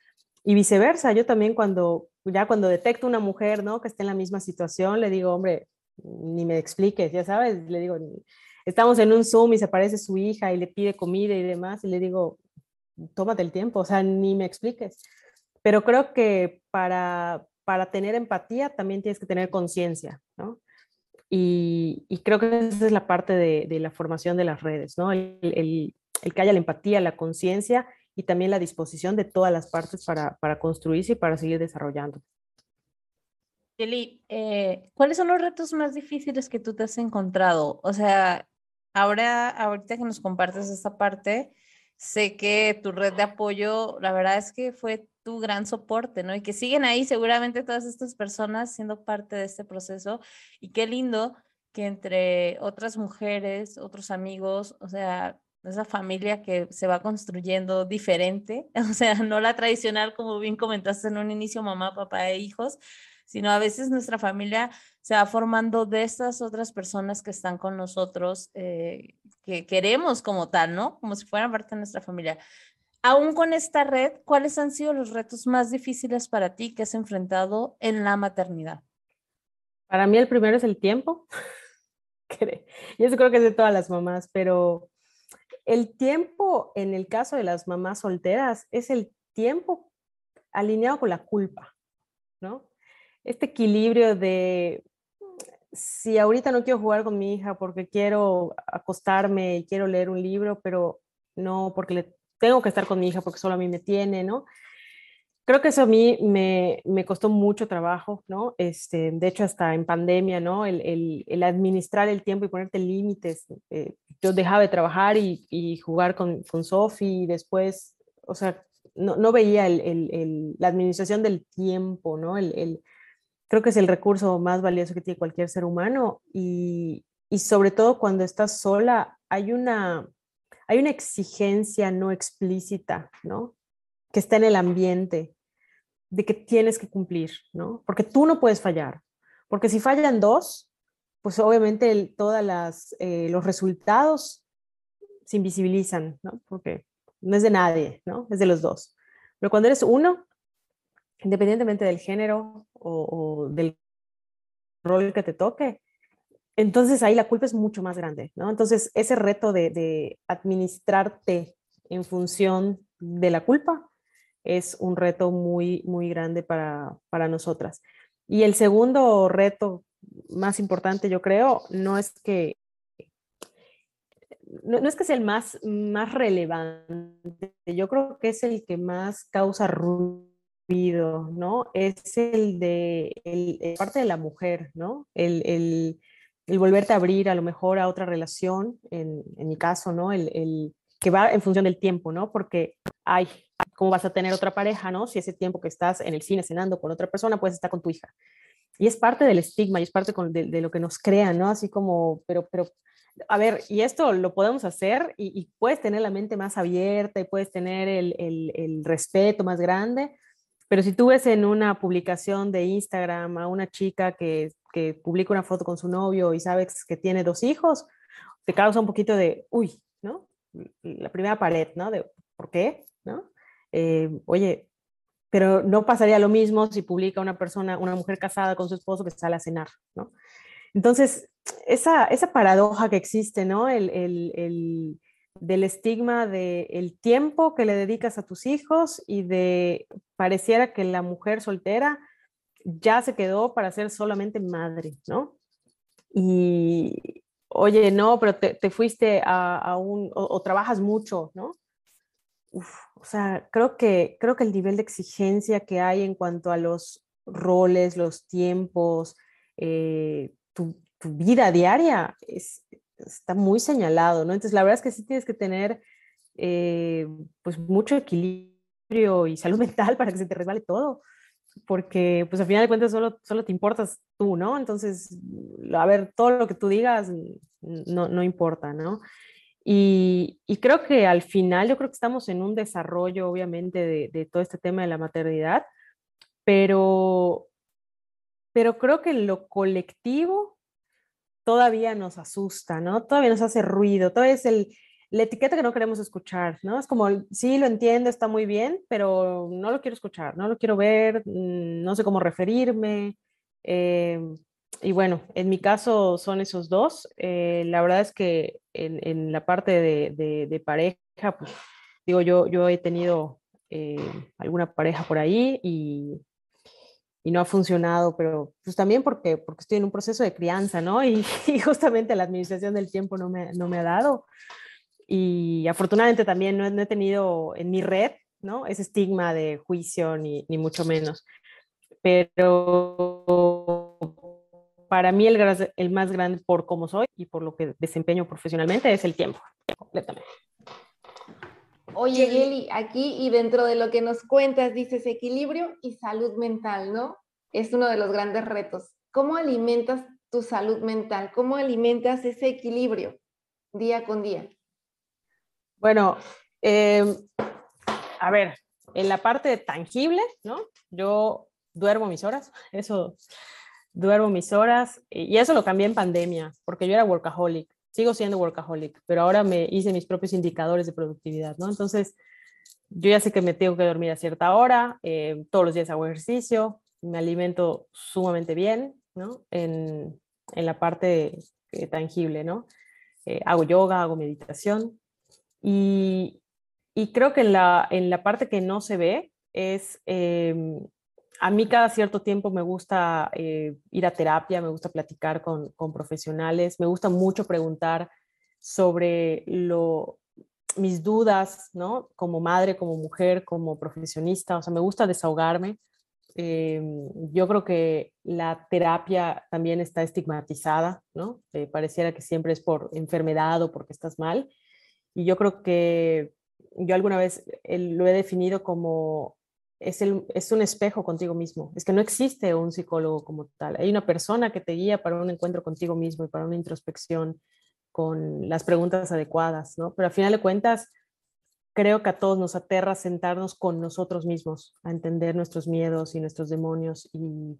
Y viceversa, yo también cuando, ya cuando detecto una mujer, ¿no? Que esté en la misma situación, le digo, hombre, ni me expliques, ya sabes, le digo, estamos en un Zoom y se aparece su hija y le pide comida y demás, y le digo, tómate el tiempo, o sea, ni me expliques. Pero creo que para, para tener empatía también tienes que tener conciencia, ¿no? Y, y, creo que esa es la parte de, de la formación de las redes, ¿no? El, el, el que haya la empatía, la conciencia y también la disposición de todas las partes para, para construirse y para seguir desarrollando. Kelly, eh, ¿cuáles son los retos más difíciles que tú te has encontrado? O sea, ahora, ahorita que nos compartes esta parte, sé que tu red de apoyo, la verdad es que fue tu gran soporte, ¿no? Y que siguen ahí seguramente todas estas personas siendo parte de este proceso. Y qué lindo que entre otras mujeres, otros amigos, o sea, esa familia que se va construyendo diferente, <laughs> o sea, no la tradicional como bien comentaste en un inicio, mamá, papá e hijos, sino a veces nuestra familia se va formando de estas otras personas que están con nosotros, eh, que queremos como tal, ¿no? Como si fueran parte de nuestra familia. Aún con esta red, ¿cuáles han sido los retos más difíciles para ti que has enfrentado en la maternidad? Para mí el primero es el tiempo. <laughs> Yo creo que es de todas las mamás, pero el tiempo, en el caso de las mamás solteras, es el tiempo alineado con la culpa, ¿no? Este equilibrio de si ahorita no quiero jugar con mi hija porque quiero acostarme y quiero leer un libro, pero no porque le tengo que estar con mi hija porque solo a mí me tiene, ¿no? Creo que eso a mí me, me costó mucho trabajo, ¿no? Este, de hecho, hasta en pandemia, ¿no? El, el, el administrar el tiempo y ponerte límites. Eh, yo dejaba de trabajar y, y jugar con, con Sofi y después, o sea, no, no veía el, la administración del tiempo, ¿no? El, creo que es el recurso más valioso que tiene cualquier ser humano y, y sobre todo cuando estás sola, hay una, hay una exigencia no explícita, ¿no? Que está en el ambiente de que tienes que cumplir, ¿no? Porque tú no puedes fallar, porque si fallan dos, pues obviamente todos eh, los resultados se invisibilizan, ¿no? Porque no es de nadie, ¿no? Es de los dos. Pero cuando eres uno, independientemente del género o, o del rol que te toque, entonces ahí la culpa es mucho más grande, ¿no? Entonces ese reto de, de administrarte en función de la culpa, es un reto muy, muy grande para, para nosotras. Y el segundo reto más importante, yo creo, no es que no, no, es que sea el más, más relevante, yo creo que es el que más causa ruido, ¿no? Es el de el, parte de la mujer, ¿no? El, el, el, volverte a abrir a lo mejor a otra relación, en, en mi caso, ¿no? El, que va en función del tiempo, ¿no? Porque, ay, ¿cómo vas a tener otra pareja, ¿no? Si ese tiempo que estás en el cine cenando con otra persona, puedes estar con tu hija. Y es parte del estigma y es parte de, lo que nos crean, ¿no? Así como, pero, pero, a ver, y esto lo podemos hacer y, puedes tener la mente más abierta y puedes tener el, el, el respeto más grande, pero si tú ves en una publicación de Instagram a una chica que, publica una foto con su novio y sabes que tiene dos hijos, te causa un poquito de, uy, ¿no? La primera pared, ¿no? De, ¿por qué? ¿No? Eh, oye, pero no pasaría lo mismo si publica una persona, una mujer casada con su esposo que sale a cenar, ¿no? Entonces, esa, esa paradoja que existe, ¿no? El, del estigma del el tiempo que le dedicas a tus hijos y de pareciera que la mujer soltera ya se quedó para ser solamente madre, ¿no? Y, oye, no, pero te, fuiste a, un, o, trabajas mucho, ¿no? o sea, creo que, creo que el nivel de exigencia que hay en cuanto a los roles, los tiempos, eh, tu, tu, vida diaria es, está muy señalado, ¿no? Entonces, la verdad es que sí tienes que tener eh, pues mucho equilibrio y salud <laughs> mental para que se te resbale todo, porque pues al final de cuentas solo, solo te importas tú, ¿no? Entonces, a ver, todo lo que tú digas no, no importa, ¿no? Y, y, creo que al final, yo creo que estamos en un desarrollo, obviamente, de, de todo este tema de la maternidad, pero, pero creo que lo colectivo todavía nos asusta, ¿no? Todavía nos hace ruido, todavía es el, la etiqueta que no queremos escuchar, ¿no? Es como, sí, lo entiendo, está muy bien, pero no lo quiero escuchar, no lo quiero ver, mm, no sé cómo referirme. Eh, y bueno, en mi caso son esos dos. Eh, la verdad es que en, en la parte de, de, pareja, pues digo, yo, yo he tenido eh, alguna pareja por ahí y, y no ha funcionado, pero pues también porque, porque estoy en un proceso de crianza, ¿no? Y, <laughs> justamente la administración del tiempo no me, no me ha dado. Y afortunadamente también no, he tenido en mi red, ¿no? Ese estigma de juicio, ni, ni mucho menos. Pero para mí el, el más grande por cómo soy y por lo que desempeño profesionalmente es el tiempo, completamente. Oye, Eli, aquí y dentro de lo que nos cuentas, dices equilibrio y salud mental, ¿no? Es uno de los grandes retos. ¿Cómo alimentas tu salud mental? ¿Cómo alimentas ese equilibrio día con día? Bueno, em, a ver, en la parte tangible, ¿no? Yo duermo mis horas, eso, duermo mis horas, y eso lo cambié en pandemia, porque yo era workaholic sigo siendo workaholic, pero ahora me hice mis propios indicadores de productividad, ¿no? Entonces, yo ya sé que me tengo que dormir a cierta hora, eh, todos los días hago ejercicio, me alimento sumamente bien, ¿no? En, en la parte eh, tangible, ¿no? Eh, hago yoga, hago meditación y, y, creo que en la, en la parte que no se ve es em, a mí cada cierto tiempo me gusta eh, ir a terapia, me gusta platicar con, profesionales, me gusta mucho preguntar sobre lo, mis dudas, ¿no? Como madre, como mujer, como profesionista, o sea, me gusta desahogarme. Eh, yo creo que la terapia también está estigmatizada, ¿no? Eh, pareciera que siempre es por enfermedad o porque estás mal. Y yo creo que yo alguna vez lo he definido como es, el, es un espejo contigo mismo. Es que no existe un psicólogo como tal. Hay una persona que te guía para un encuentro contigo mismo y para una introspección con las preguntas adecuadas, ¿no? Pero al final de cuentas, creo que a todos nos aterra sentarnos con nosotros mismos, a entender nuestros miedos y nuestros demonios y,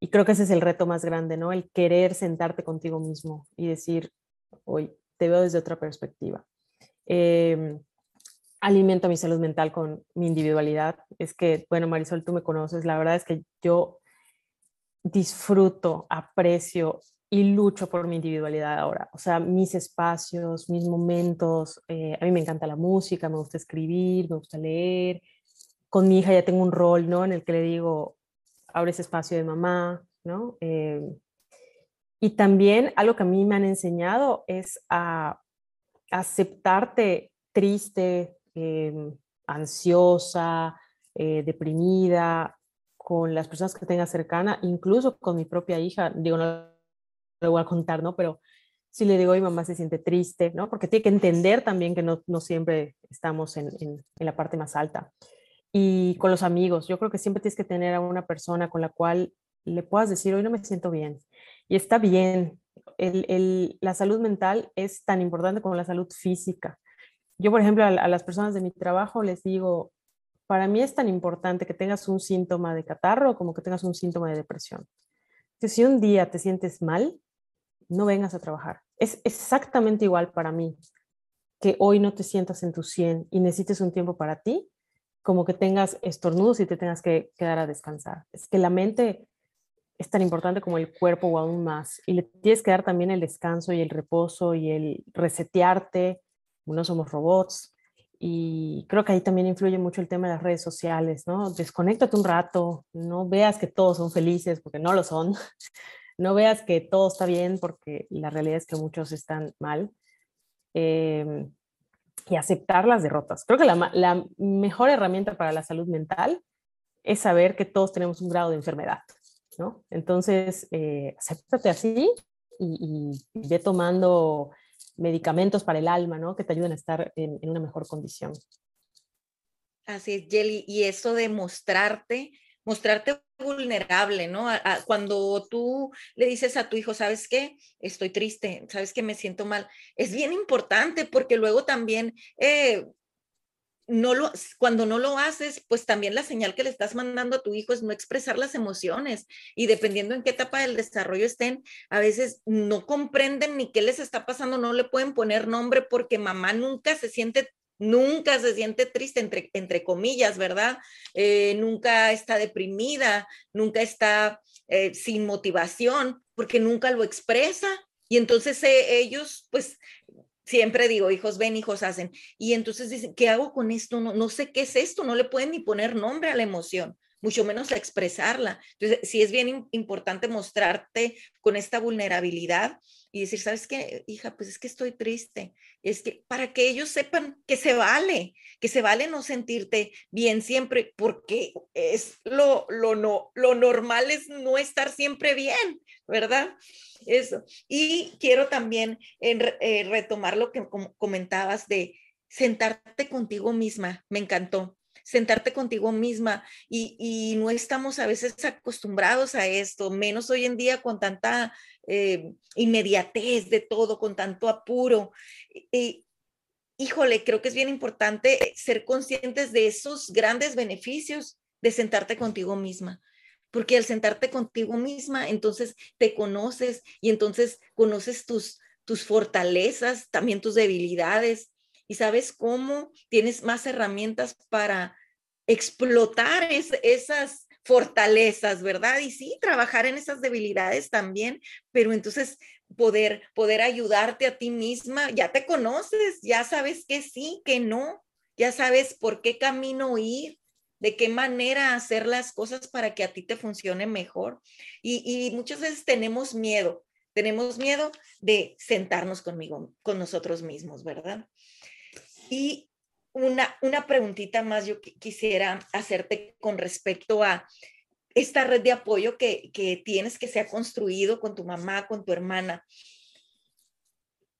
y creo que ese es el reto más grande, ¿no? El querer sentarte contigo mismo y decir, hoy te veo desde otra perspectiva. Eh, alimento mi salud mental con mi individualidad. Es que, bueno, Marisol, tú me conoces, la verdad es que yo disfruto, aprecio y lucho por mi individualidad ahora. O sea, mis espacios, mis momentos. Eh, a mí me encanta la música, me gusta escribir, me gusta leer. Con mi hija ya tengo un rol, ¿no? En el que le digo, abre ese espacio de mamá, ¿no? Eh, y también algo que a mí me han enseñado es a aceptarte triste, Em, ansiosa, eh, deprimida, con las personas que tenga cercana, incluso con mi propia hija, digo, no lo voy a contar, ¿no? Pero si le digo, mi mamá se siente triste, ¿no? Porque tiene que entender también que no, siempre estamos en, la parte más alta. Y con los amigos, yo creo que siempre tienes que tener a una persona con la cual le puedas decir, hoy no me siento bien. Y está bien, la salud mental es tan importante como la salud física. Yo, por ejemplo, a, las personas de mi trabajo les digo, para mí es tan importante que tengas un síntoma de catarro como que tengas un síntoma de depresión. Que si un día te sientes mal, no vengas a trabajar. Es exactamente igual para mí que hoy no te sientas en tu 100 y necesites un tiempo para ti, como que tengas estornudos y te tengas que quedar a descansar. Es que la mente es tan importante como el cuerpo o aún más. Y le tienes que dar también el descanso y el reposo y el resetearte. No somos robots. Y creo que ahí también influye mucho el tema de las redes sociales, ¿no? Desconéctate un rato, no veas que todos son felices, porque no lo son <laughs> no veas que todo está bien porque la realidad es que muchos están mal. Eh, y aceptar las derrotas. Creo que la, la, mejor herramienta para la salud mental es saber que todos tenemos un grado de enfermedad, ¿no? Entonces, eh, acéptate así y, y, ve tomando medicamentos para el alma, ¿no? Que te ayuden a estar en, una mejor condición. Así es, Jelly. Y eso de mostrarte mostrarte vulnerable, ¿no? cuando tú le dices a tu hijo, ¿sabes qué? Estoy triste, ¿sabes que Me siento mal. Es bien importante porque luego también... Eh, no lo, cuando no lo haces, pues también la señal que le estás mandando a tu hijo es no expresar las emociones y dependiendo en qué etapa del desarrollo estén, a veces no comprenden ni qué les está pasando, no le pueden poner nombre porque mamá nunca se siente nunca se siente triste, entre, entre comillas, ¿verdad? Eh, nunca está deprimida, nunca está eh, sin motivación, porque nunca lo expresa. Y entonces eh, ellos, pues, siempre digo, hijos ven, hijos hacen. Y entonces dicen, ¿qué hago con esto? No, no sé qué es esto, no le pueden ni poner nombre a la emoción mucho menos a expresarla. Entonces, sí es bien importante mostrarte con esta vulnerabilidad y decir, ¿sabes qué, hija? Pues es que estoy triste. Es que para que ellos sepan que se vale, que se vale no sentirte bien siempre, porque es lo, lo, no, lo normal es no estar siempre bien, ¿verdad? Eso. Y quiero también eh, retomar lo que comentabas de sentarte contigo misma. Me encantó sentarte contigo misma y, no estamos a veces acostumbrados a esto, menos hoy en día con tanta eh, inmediatez de todo, con tanto apuro. Y, híjole, creo que es bien importante ser conscientes de esos grandes beneficios de sentarte contigo misma. Porque al sentarte contigo misma, entonces te conoces y entonces conoces tus, tus fortalezas, también tus debilidades, y sabes cómo tienes más herramientas para explotar esas fortalezas, ¿verdad? Y sí, trabajar en esas debilidades también, pero entonces poder, poder ayudarte a ti misma, ya te conoces, ya sabes que sí, que no, ya sabes por qué camino ir, de qué manera hacer las cosas para que a ti te funcione mejor. Y, y muchas veces tenemos miedo, tenemos miedo de sentarnos conmigo, con nosotros mismos, ¿verdad? Y una, una preguntita más yo quisiera hacerte con respecto a esta red de apoyo que, que tienes, que se ha construido con tu mamá, con tu hermana.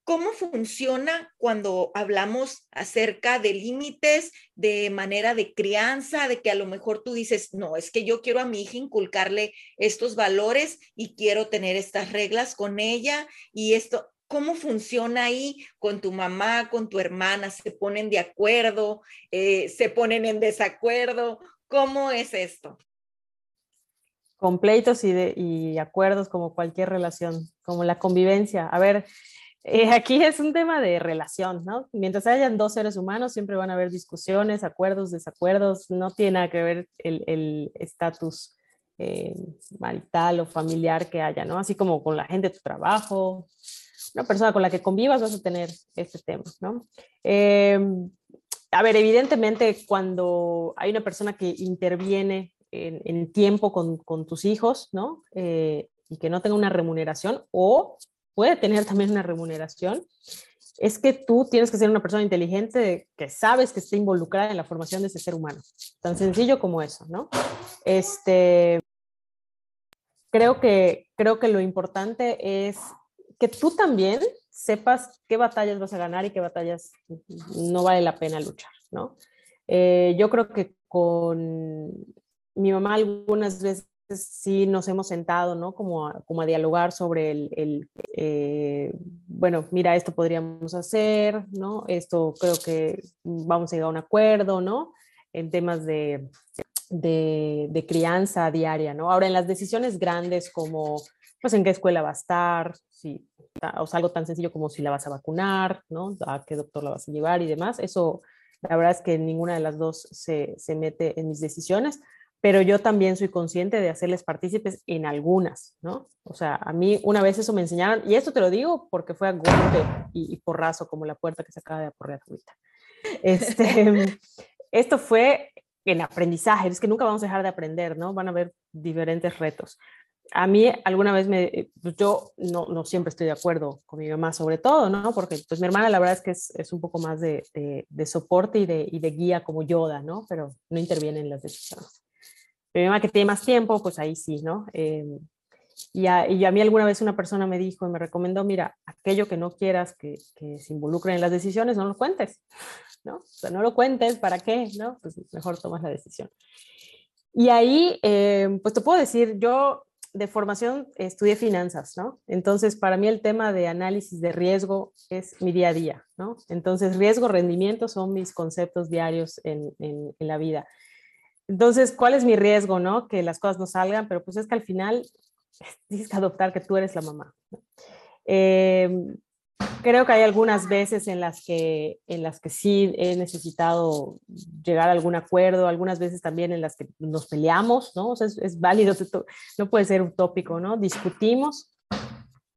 ¿Cómo funciona cuando hablamos acerca de límites, de manera de crianza, de que a lo mejor tú dices, no, es que yo quiero a mi hija inculcarle estos valores y quiero tener estas reglas con ella y esto, ¿Cómo funciona ahí con tu mamá, con tu hermana? ¿Se ponen de acuerdo? Eh, ¿Se ponen en desacuerdo? ¿Cómo es esto? Completos y, de, y acuerdos como cualquier relación, como la convivencia. A ver, eh, aquí es un tema de relación, ¿no? Mientras hayan dos seres humanos, siempre van a haber discusiones, acuerdos, desacuerdos, no tiene nada que ver el estatus eh, marital o familiar que haya, ¿no? Así como con la gente de tu trabajo, una persona con la que convivas vas a tener este tema, ¿no? Eh, a ver, evidentemente cuando hay una persona que interviene en, en tiempo con, con, tus hijos, ¿no? Eh, y que no tenga una remuneración o puede tener también una remuneración, es que tú tienes que ser una persona inteligente que sabes que está involucrada en la formación de ese ser humano. Tan sencillo como eso, ¿no? Este, creo que, creo que lo importante es que tú también sepas qué batallas vas a ganar y qué batallas no vale la pena luchar, ¿no? Eh, yo creo que con mi mamá algunas veces sí nos hemos sentado, ¿no? Como a, como a dialogar sobre el, eh, bueno, mira, esto podríamos hacer, ¿no? Esto creo que vamos a llegar a un acuerdo, ¿no? En temas de, de, de crianza diaria, ¿no? Ahora, en las decisiones grandes como, pues, en qué escuela va a estar, si, o sea, algo tan sencillo como si la vas a vacunar, ¿no? A qué doctor la vas a llevar y demás, eso, la verdad es que ninguna de las dos se, se mete en mis decisiones pero yo también soy consciente de hacerles partícipes en algunas, ¿no? O sea, a mí una vez eso me enseñaron, y esto te lo digo porque fue a y, porrazo, como la puerta que se acaba de aporrear ahorita. Este, <laughs> esto fue el aprendizaje, es que nunca vamos a dejar de aprender, ¿no? Van a haber diferentes retos. A mí alguna vez me, pues yo no, no siempre estoy de acuerdo con mi mamá sobre todo, ¿no? Porque pues mi hermana la verdad es que es, es un poco más de, de, de soporte y de, y de guía como Yoda, ¿no? Pero no interviene en las decisiones. Mi mamá que tiene más tiempo, pues ahí sí, ¿no? Em, y, a, y, a, mí alguna vez una persona me dijo y me recomendó, mira, aquello que no quieras que, que se involucre en las decisiones, no lo cuentes, <laughs> ¿no? O sea, no lo cuentes, ¿para qué? ¿No? Pues mejor tomas la decisión. Y ahí, eh, pues te puedo decir, yo de formación estudié finanzas, ¿no? Entonces, para mí el tema de análisis de riesgo es mi día a día, ¿no? Entonces, riesgo, rendimiento son mis conceptos diarios en, en, la vida. Entonces, ¿cuál es mi riesgo, no? Que las cosas no salgan, pero pues es que al final tienes que adoptar que tú eres la mamá. Eh, creo que hay algunas veces en las que, en las que sí he necesitado llegar a algún acuerdo, algunas veces también en las que nos peleamos, ¿no? O sea, es, es válido, no puede ser utópico, ¿no? Discutimos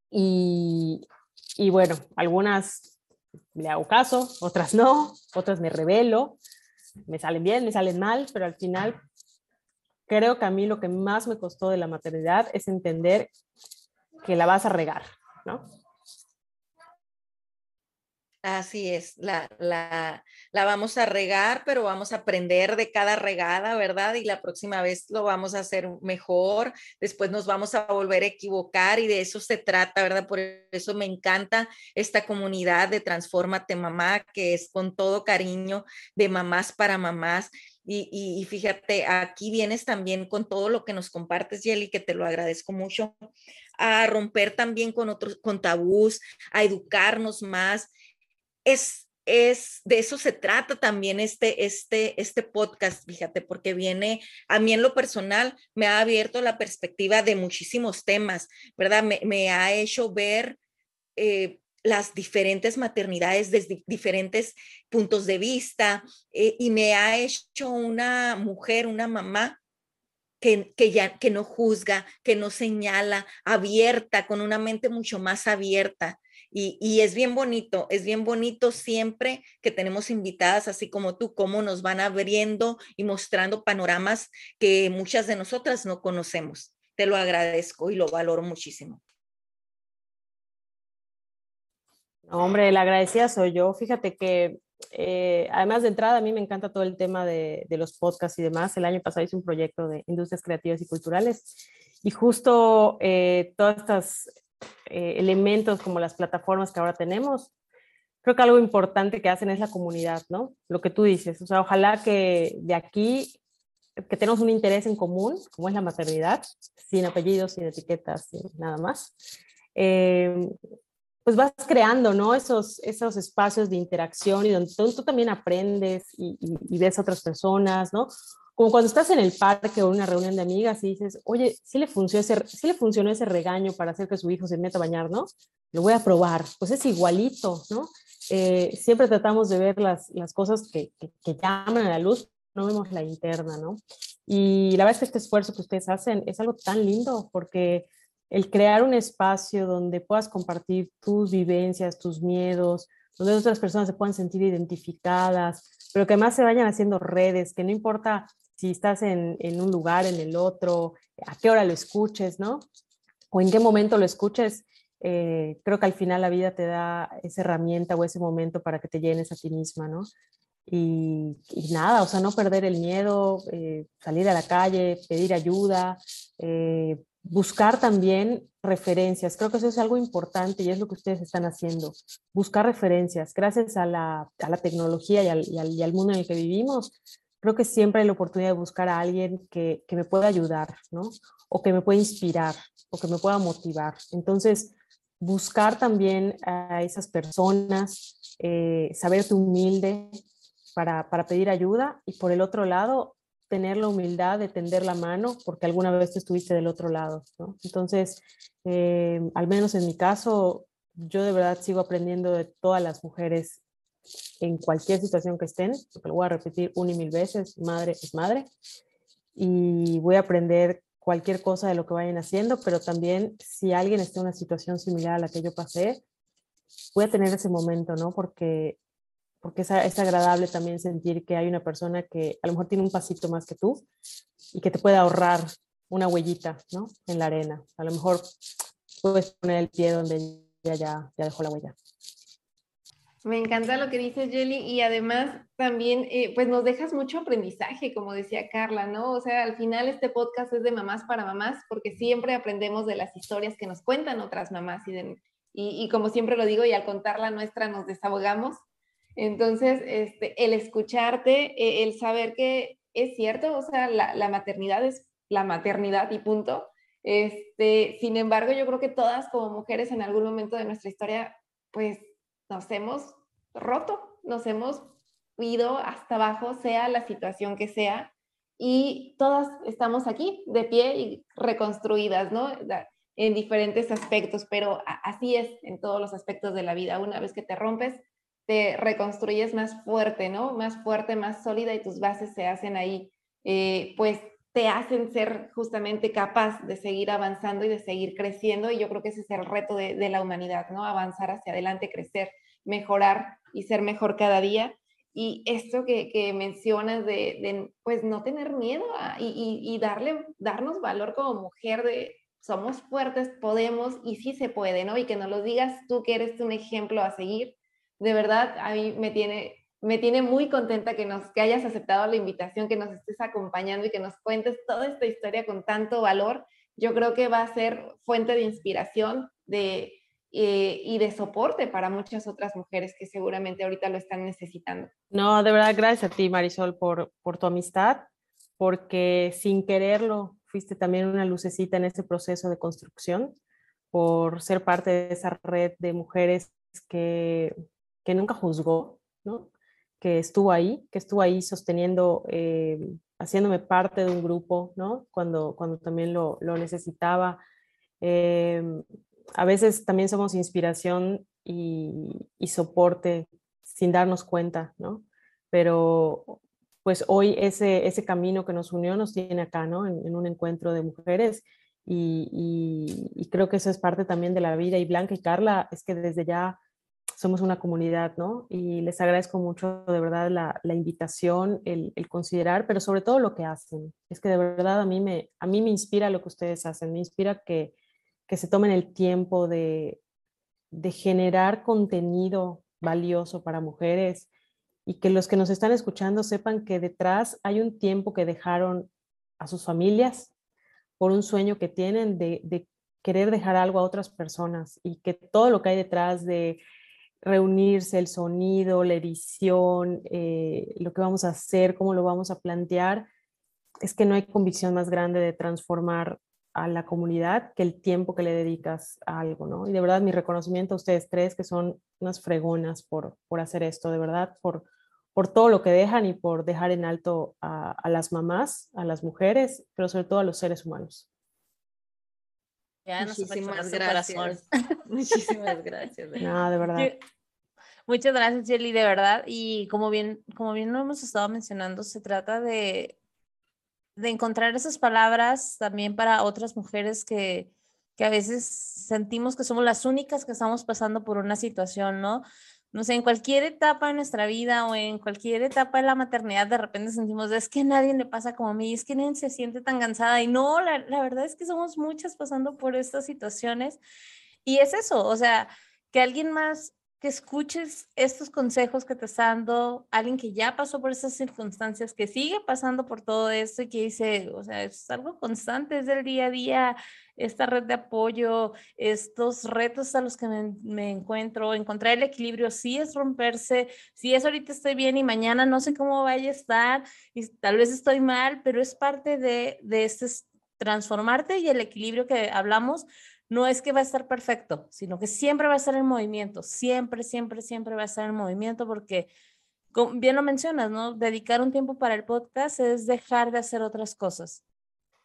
y, y bueno, algunas le hago caso, otras no, otras me revelo, me salen bien, me salen mal, pero al final creo que a mí lo que más me costó de la maternidad es entender que la vas a regar, ¿no? Así es, la, la, la, vamos a regar, pero vamos a aprender de cada regada, ¿verdad? Y la próxima vez lo vamos a hacer mejor, después nos vamos a volver a equivocar y de eso se trata, ¿verdad? Por eso me encanta esta comunidad de Transformate Mamá, que es con todo cariño de mamás para mamás. Y, y, y, fíjate, aquí vienes también con todo lo que nos compartes, Yeli, que te lo agradezco mucho, a romper también con otros, con tabús, a educarnos más es, es, de eso se trata también este, este, este podcast, fíjate, porque viene, a mí en lo personal, me ha abierto la perspectiva de muchísimos temas, ¿verdad? Me, ha hecho ver eh, las diferentes maternidades desde diferentes puntos de vista eh, y me ha hecho una mujer, una mamá que, que, ya, que no juzga, que no señala, abierta, con una mente mucho más abierta. Y, es bien bonito, es bien bonito siempre que tenemos invitadas así como tú, cómo nos van abriendo y mostrando panoramas que muchas de nosotras no conocemos. Te lo agradezco y lo valoro muchísimo. hombre, la agradecida soy yo. Fíjate que eh, además de entrada, a mí me encanta todo el tema de, de, los podcasts y demás. El año pasado hice un proyecto de industrias creativas y culturales y justo eh, todas estas eh, elementos como las plataformas que ahora tenemos, creo que algo importante que hacen es la comunidad, ¿no? Lo que tú dices, o sea, ojalá que de aquí, que tenemos un interés en común, como es la maternidad, sin apellidos, sin etiquetas, sin nada más, eh, pues vas creando, ¿no? Esos, esos espacios de interacción y donde tú, tú también aprendes y, y, y ves otras personas, ¿no? Como cuando estás en el parque o en una reunión de amigas y dices, oye, sí le, funcionó ese, sí le funcionó ese regaño para hacer que su hijo se meta a bañar, ¿no? Lo voy a probar. Pues es igualito, ¿no? Eh, siempre tratamos de ver las, las cosas que, que, que, llaman a la luz, no vemos la interna, ¿no? Y la verdad es que este esfuerzo que ustedes hacen es algo tan lindo porque el crear un espacio donde puedas compartir tus vivencias, tus miedos, donde otras personas se puedan sentir identificadas, pero que además se vayan haciendo redes, que no importa si estás en, en, un lugar, en el otro, a qué hora lo escuches, ¿no? O en qué momento lo escuches. Eh, creo que al final la vida te da esa herramienta o ese momento para que te llenes a ti misma, ¿no? Y, nada, o sea, no perder el miedo, eh, salir a la calle, pedir ayuda, eh, buscar también referencias. Creo que eso es algo importante y es lo que ustedes están haciendo. Buscar referencias. Gracias a la, a la tecnología y al, y, al, mundo en el que vivimos, creo que siempre hay la oportunidad de buscar a alguien que, que, me pueda ayudar, ¿no? O que me pueda inspirar, o que me pueda motivar. Entonces, buscar también a esas personas, eh, saberte humilde para, para pedir ayuda y por el otro lado, tener la humildad de tender la mano porque alguna vez tú estuviste del otro lado. ¿no? Entonces, eh, al menos en mi caso, yo de verdad sigo aprendiendo de todas las mujeres en cualquier situación que estén, porque lo voy a repetir una y mil veces, madre es madre, y voy a aprender cualquier cosa de lo que vayan haciendo, pero también si alguien está en una situación similar a la que yo pasé, voy a tener ese momento, ¿no? Porque porque es, agradable también sentir que hay una persona que a lo mejor tiene un pasito más que tú y que te puede ahorrar una huellita, ¿no? En la arena. A lo mejor puedes poner el pie donde ella ya, ya dejó la huella. Me encanta lo que dices, Jelly, y además también, eh, pues nos dejas mucho aprendizaje, como decía Carla, ¿no? O sea, al final este podcast es de mamás para mamás, porque siempre aprendemos de las historias que nos cuentan otras mamás y, de, y, como siempre lo digo, y al contar la nuestra nos desahogamos entonces, este, el escucharte, e, el saber que es cierto, o sea, la, maternidad es la maternidad y punto. Este, sin embargo, yo creo que todas como mujeres en algún momento de nuestra historia, pues nos hemos roto, nos hemos ido hasta abajo, sea la situación que sea, y todas estamos aquí de pie y reconstruidas, ¿no? En diferentes aspectos, pero así es en todos los aspectos de la vida. Una vez que te rompes, te reconstruyes más fuerte, ¿no? Más fuerte, más sólida y tus bases se hacen ahí, eh, pues te hacen ser justamente capaz de seguir avanzando y de seguir creciendo. Y yo creo que ese es el reto de, la humanidad, ¿no? Avanzar hacia adelante, crecer, mejorar y ser mejor cada día. Y esto que, que mencionas de, pues, no tener miedo y, y, darle, darnos valor como mujer de somos fuertes, podemos y sí se puede, ¿no? Y que nos lo digas tú que eres un ejemplo a seguir de verdad a mí me tiene, me tiene muy contenta que, nos, que hayas aceptado la invitación, que nos estés acompañando y que nos cuentes toda esta historia con tanto valor. Yo creo que va a ser fuente de inspiración de, eh, y de soporte para muchas otras mujeres que seguramente ahorita lo están necesitando. No, de verdad, gracias a ti, Marisol, por, por tu amistad, porque sin quererlo fuiste también una lucecita en este proceso de construcción, por ser parte de esa red de mujeres que que nunca juzgó, ¿no? Que estuvo ahí, que estuvo ahí sosteniendo, eh, haciéndome parte de un grupo, ¿no? Cuando, cuando también lo, lo necesitaba. Eh, a veces también somos inspiración y, y, soporte sin darnos cuenta, ¿no? Pero pues hoy ese, ese camino que nos unió nos tiene acá, ¿no? En, un encuentro de mujeres y, y, creo que eso es parte también de la vida. Y Blanca y Carla, es que desde ya somos una comunidad, ¿no? Y les agradezco mucho de verdad la, la invitación, el, el, considerar, pero sobre todo lo que hacen. Es que de verdad a mí me, a mí me inspira lo que ustedes hacen, me inspira que, que se tomen el tiempo de, de generar contenido valioso para mujeres y que los que nos están escuchando sepan que detrás hay un tiempo que dejaron a sus familias por un sueño que tienen de, de querer dejar algo a otras personas y que todo lo que hay detrás de reunirse, el sonido, la edición, eh, lo que vamos a hacer, cómo lo vamos a plantear, es que no hay convicción más grande de transformar a la comunidad que el tiempo que le dedicas a algo, ¿no? Y de verdad mi reconocimiento a ustedes tres que son unas fregonas por, por hacer esto, de verdad, por, por todo lo que dejan y por dejar en alto a, a las mamás, a las mujeres, pero sobre todo a los seres humanos. Ya <laughs> Muchísimas gracias. Muchísimas gracias. No, de verdad. Muchas gracias, Jelly, de verdad. Y como bien, como bien lo hemos estado mencionando, se trata de, de encontrar esas palabras también para otras mujeres que, que a veces sentimos que somos las únicas que estamos pasando por una situación, ¿no? No sé, en cualquier etapa de nuestra vida o en cualquier etapa de la maternidad, de repente sentimos, es que a nadie le pasa como a mí, es que nadie se siente tan cansada. Y no, la, la, verdad es que somos muchas pasando por estas situaciones. Y es eso, o sea, que alguien más que escuches estos consejos que te está dando alguien que ya pasó por esas circunstancias, que sigue pasando por todo esto y que dice, o sea, es algo constante, es del día a día, esta red de apoyo, estos retos a los que me, encuentro, encontrar el equilibrio, sí es romperse, sí es ahorita estoy bien y mañana no sé cómo vaya a estar y tal vez estoy mal, pero es parte de, de este transformarte y el equilibrio que hablamos no es que va a estar perfecto, sino que siempre va a estar en movimiento, siempre, siempre, siempre va a estar en movimiento porque, bien lo mencionas, ¿no? Dedicar un tiempo para el podcast es dejar de hacer otras cosas.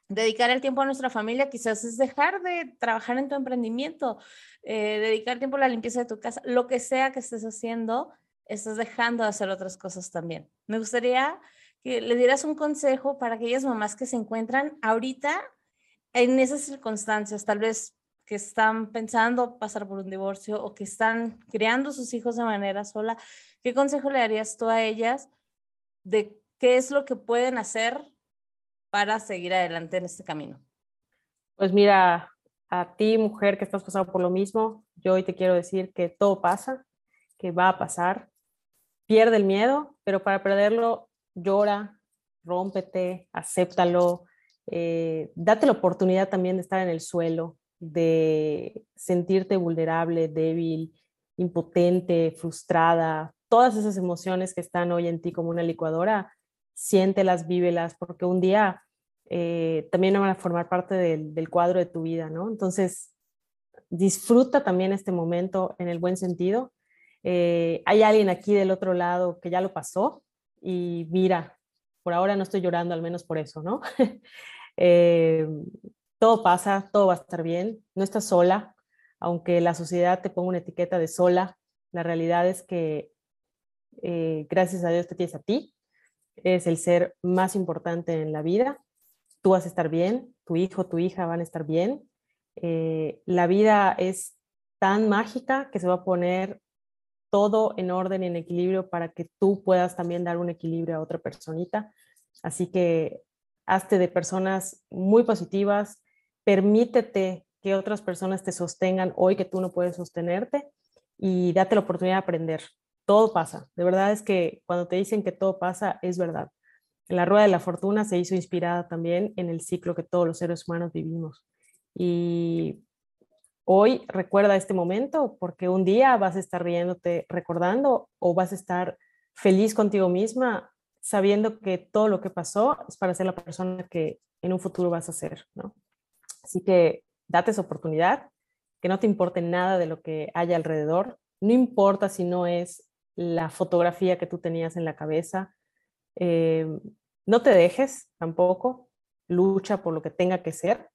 Dedicar el tiempo a nuestra familia quizás es dejar de trabajar en tu emprendimiento, eh, dedicar tiempo a la limpieza de tu casa, lo que sea que estés haciendo, estás dejando de hacer otras cosas también. Me gustaría que le dieras un consejo para aquellas mamás que se encuentran ahorita en esas circunstancias, tal vez que están pensando pasar por un divorcio o que están criando sus hijos de manera sola, ¿qué consejo le darías tú a ellas de qué es lo que pueden hacer para seguir adelante en este camino? Pues mira, a ti mujer que estás pasando por lo mismo, yo hoy te quiero decir que todo pasa, que va a pasar. Pierde el miedo, pero para perderlo llora, rómpete, acéptalo, eh, date la oportunidad también de estar en el suelo, de sentirte vulnerable, débil, impotente, frustrada, todas esas emociones que están hoy en ti como una licuadora, siéntelas, vívelas, porque un día eh, también van a formar parte del, cuadro de tu vida, ¿no? Entonces, disfruta también este momento en el buen sentido. Eh, hay alguien aquí del otro lado que ya lo pasó y mira, por ahora no estoy llorando, al menos por eso, ¿no? <laughs> Eh, todo pasa, todo va a estar bien, no estás sola, aunque la sociedad te ponga una etiqueta de sola, la realidad es que eh, gracias a Dios te tienes a ti, es el ser más importante en la vida, tú vas a estar bien, tu hijo, tu hija van a estar bien, eh, la vida es tan mágica que se va a poner todo en orden y en equilibrio para que tú puedas también dar un equilibrio a otra personita. Así que hazte de personas muy positivas, permítete que otras personas te sostengan hoy que tú no puedes sostenerte y date la oportunidad de aprender. Todo pasa. De verdad es que cuando te dicen que todo pasa, es verdad. La rueda de la fortuna se hizo inspirada también en el ciclo que todos los seres humanos vivimos. Y hoy recuerda este momento porque un día vas a estar riéndote recordando o vas a estar feliz contigo misma sabiendo que todo lo que pasó es para ser la persona que en un futuro vas a ser, ¿no? Así que date esa oportunidad, que no te importe nada de lo que haya alrededor, no importa si no es la fotografía que tú tenías en la cabeza, eh, no te dejes tampoco, lucha por lo que tenga que ser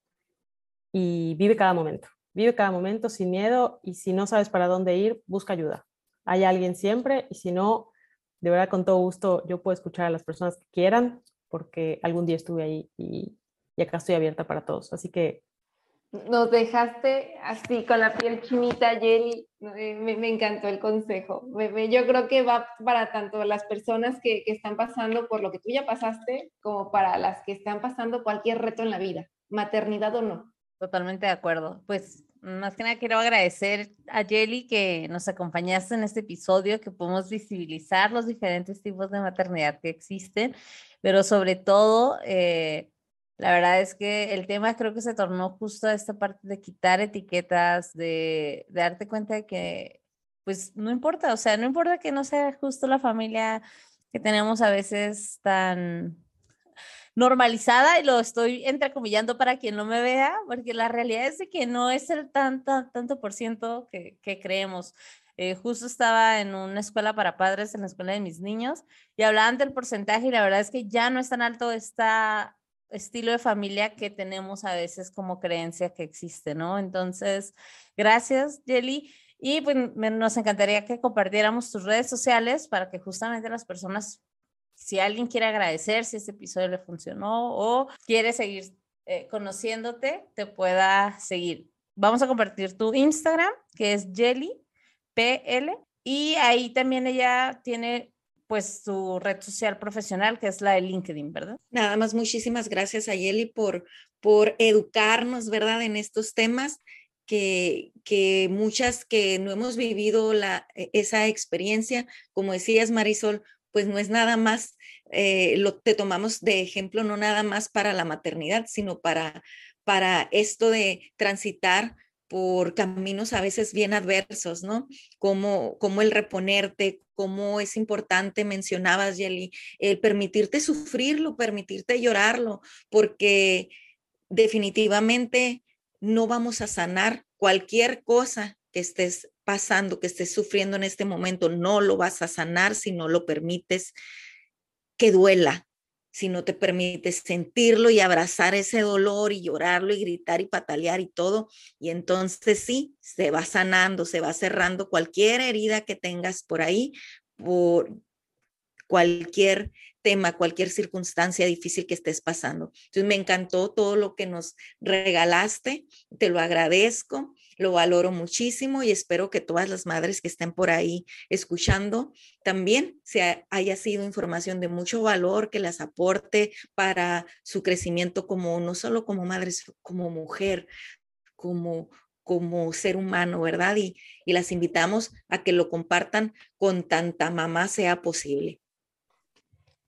y vive cada momento, vive cada momento sin miedo y si no sabes para dónde ir, busca ayuda. Hay alguien siempre y si no, de verdad con todo gusto yo puedo escuchar a las personas que quieran porque algún día estuve ahí y y acá estoy abierta para todos. Así que... Nos dejaste así con la piel chinita, Jerry. Eh, me, encantó el consejo. yo creo que va para tanto las personas que, que están pasando por lo que tú ya pasaste, como para las que están pasando cualquier reto en la vida, maternidad o no. Totalmente de acuerdo. Pues más que nada quiero agradecer a Jelly que nos acompañaste en este episodio, que podemos visibilizar los diferentes tipos de maternidad que existen, pero sobre todo eh, la verdad es que el tema creo que se tornó justo a esta parte de quitar etiquetas, de, darte cuenta de que, pues no importa, o sea, no importa que no sea justo la familia que tenemos a veces tan normalizada y lo estoy entrecomillando para quien no me vea, porque la realidad es de que no es el tanto, tanto por ciento que, creemos. Eh, justo estaba en una escuela para padres, en la escuela de mis niños, y hablaban del porcentaje y la verdad es que ya no es tan alto esta estilo de familia que tenemos a veces como creencia que existe, ¿no? Entonces, gracias, Jelly. Y pues nos encantaría que compartiéramos tus redes sociales para que justamente las personas, si alguien quiere agradecer si este episodio le funcionó o quiere seguir eh, conociéndote, te pueda seguir. Vamos a compartir tu Instagram, que es Jelly PL, y ahí también ella tiene pues su red social profesional, que es la de LinkedIn, ¿verdad? Nada más, muchísimas gracias a Yeli por, por educarnos, ¿verdad? En estos temas que, que muchas que no hemos vivido la, e, esa experiencia, como decías Marisol, pues no es nada más, eh, lo, te tomamos de ejemplo no nada más para la maternidad, sino para, para esto de transitar por caminos a veces bien adversos, ¿no? Como, como el reponerte, cómo es importante, mencionabas, Yeli, el permitirte sufrirlo, permitirte llorarlo, porque definitivamente no vamos a sanar cualquier cosa que estés pasando, que estés sufriendo en este momento, no lo vas a sanar si no lo permites que duela, si no te permites sentirlo y abrazar ese dolor y llorarlo y gritar y patalear y todo. Y entonces sí, se va sanando, se va cerrando cualquier herida que tengas por ahí, por cualquier tema, cualquier circunstancia difícil que estés pasando. Entonces me encantó todo lo que nos regalaste, te lo agradezco, lo valoro muchísimo y espero que todas las madres que estén por ahí escuchando también se haya sido información de mucho valor que las aporte para su crecimiento como no solo como madre, como mujer, como como ser humano, ¿verdad? Y, y las invitamos a que lo compartan con tanta mamá sea posible.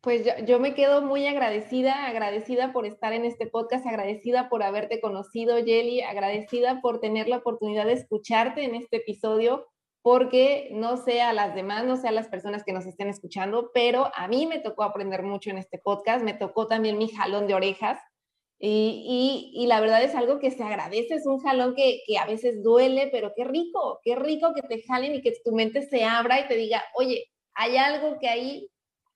Pues yo, me quedo muy agradecida, agradecida por estar en este podcast, agradecida por haberte conocido, Jelly, agradecida por tener la oportunidad de escucharte en este episodio, porque no sé a las demás, no sé a las personas que nos estén escuchando, pero a mí me tocó aprender mucho en este podcast, me tocó también mi jalón de orejas. Y, la verdad es algo que se agradece, es un jalón que, que a veces duele, pero qué rico, qué rico que te jalen y que tu mente se abra y te diga, oye, hay algo que ahí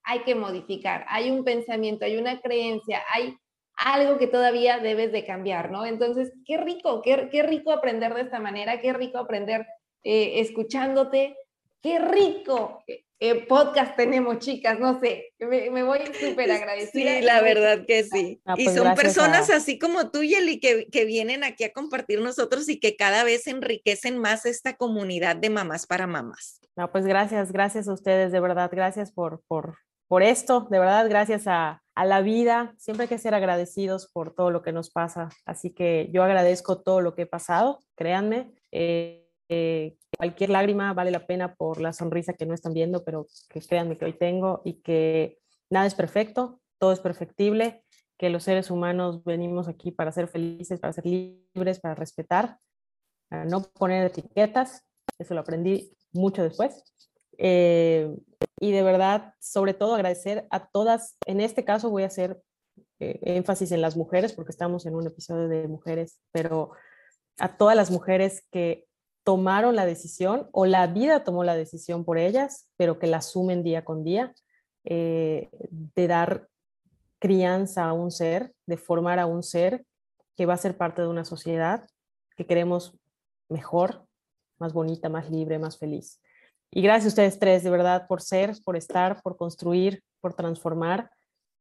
hay que modificar, hay un pensamiento, hay una creencia, hay algo que todavía debes de cambiar, ¿no? Entonces, qué rico, qué, qué rico aprender de esta manera, qué rico aprender eh, escuchándote, qué rico eh, podcast tenemos, chicas, no sé, me, voy súper <laughs> agradecida. Sí, la verdad que sí. Ah, y pues son personas así como tú, Yeli, que, que vienen aquí a compartir nosotros y que cada vez enriquecen más esta comunidad de mamás para mamás. No, pues gracias, gracias a ustedes, de verdad, gracias por, por, por esto, de verdad, gracias a, la vida. Siempre hay que ser agradecidos por todo lo que nos pasa. Así que yo agradezco todo lo que he pasado, créanme. Eh, eh, cualquier lágrima vale la pena por la sonrisa que no están viendo, pero que créanme que hoy tengo y que nada es perfecto, todo es perfectible, que los seres humanos venimos aquí para ser felices, para ser libres, para respetar, para no poner etiquetas. Eso lo aprendí mucho después. Eh, y de verdad, sobre todo agradecer a todas, en este caso voy a hacer eh, énfasis en las mujeres porque estamos en un episodio de mujeres, pero a todas las mujeres que tomaron la decisión o la vida tomó la decisión por ellas, pero que la asumen día con día, eh, de dar crianza a un ser, de formar a un ser que va a ser parte de una sociedad que queremos mejor, más bonita, más libre, más feliz. Y gracias a ustedes tres, de verdad, por ser, por estar, por construir, por transformar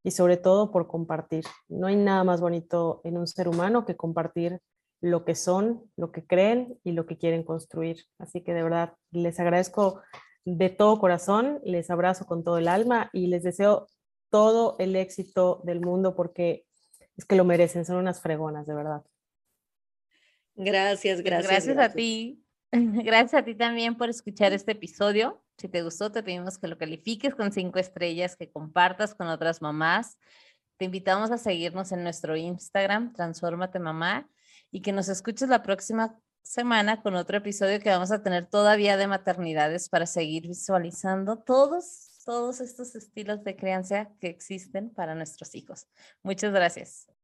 y sobre todo por compartir. No hay nada más bonito en un ser humano que compartir lo que son, lo que creen y lo que quieren construir. Así que de verdad les agradezco de todo corazón, les abrazo con todo el alma y les deseo todo el éxito del mundo porque es que lo merecen, son unas fregonas, de verdad. Gracias, gracias. Gracias, a ti. <laughs> Gracias a ti también por escuchar este episodio. Si te gustó, te pedimos que lo califiques con cinco estrellas, que compartas con otras mamás. Te invitamos a seguirnos en nuestro Instagram, Transformate Mamá, y que nos escuches la próxima semana con otro episodio que vamos a tener todavía de maternidades para seguir visualizando todos, todos estos estilos de crianza que existen para nuestros hijos. Muchas gracias.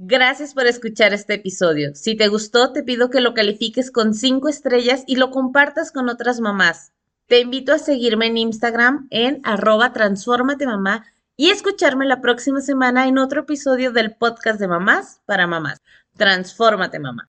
Gracias por escuchar este episodio. Si te gustó, te pido que lo califiques con 5 estrellas y lo compartas con otras mamás. Te invito a seguirme en Instagram en arroba mamá y escucharme la próxima semana en otro episodio del podcast de mamás para mamás. Transfórmate mamá.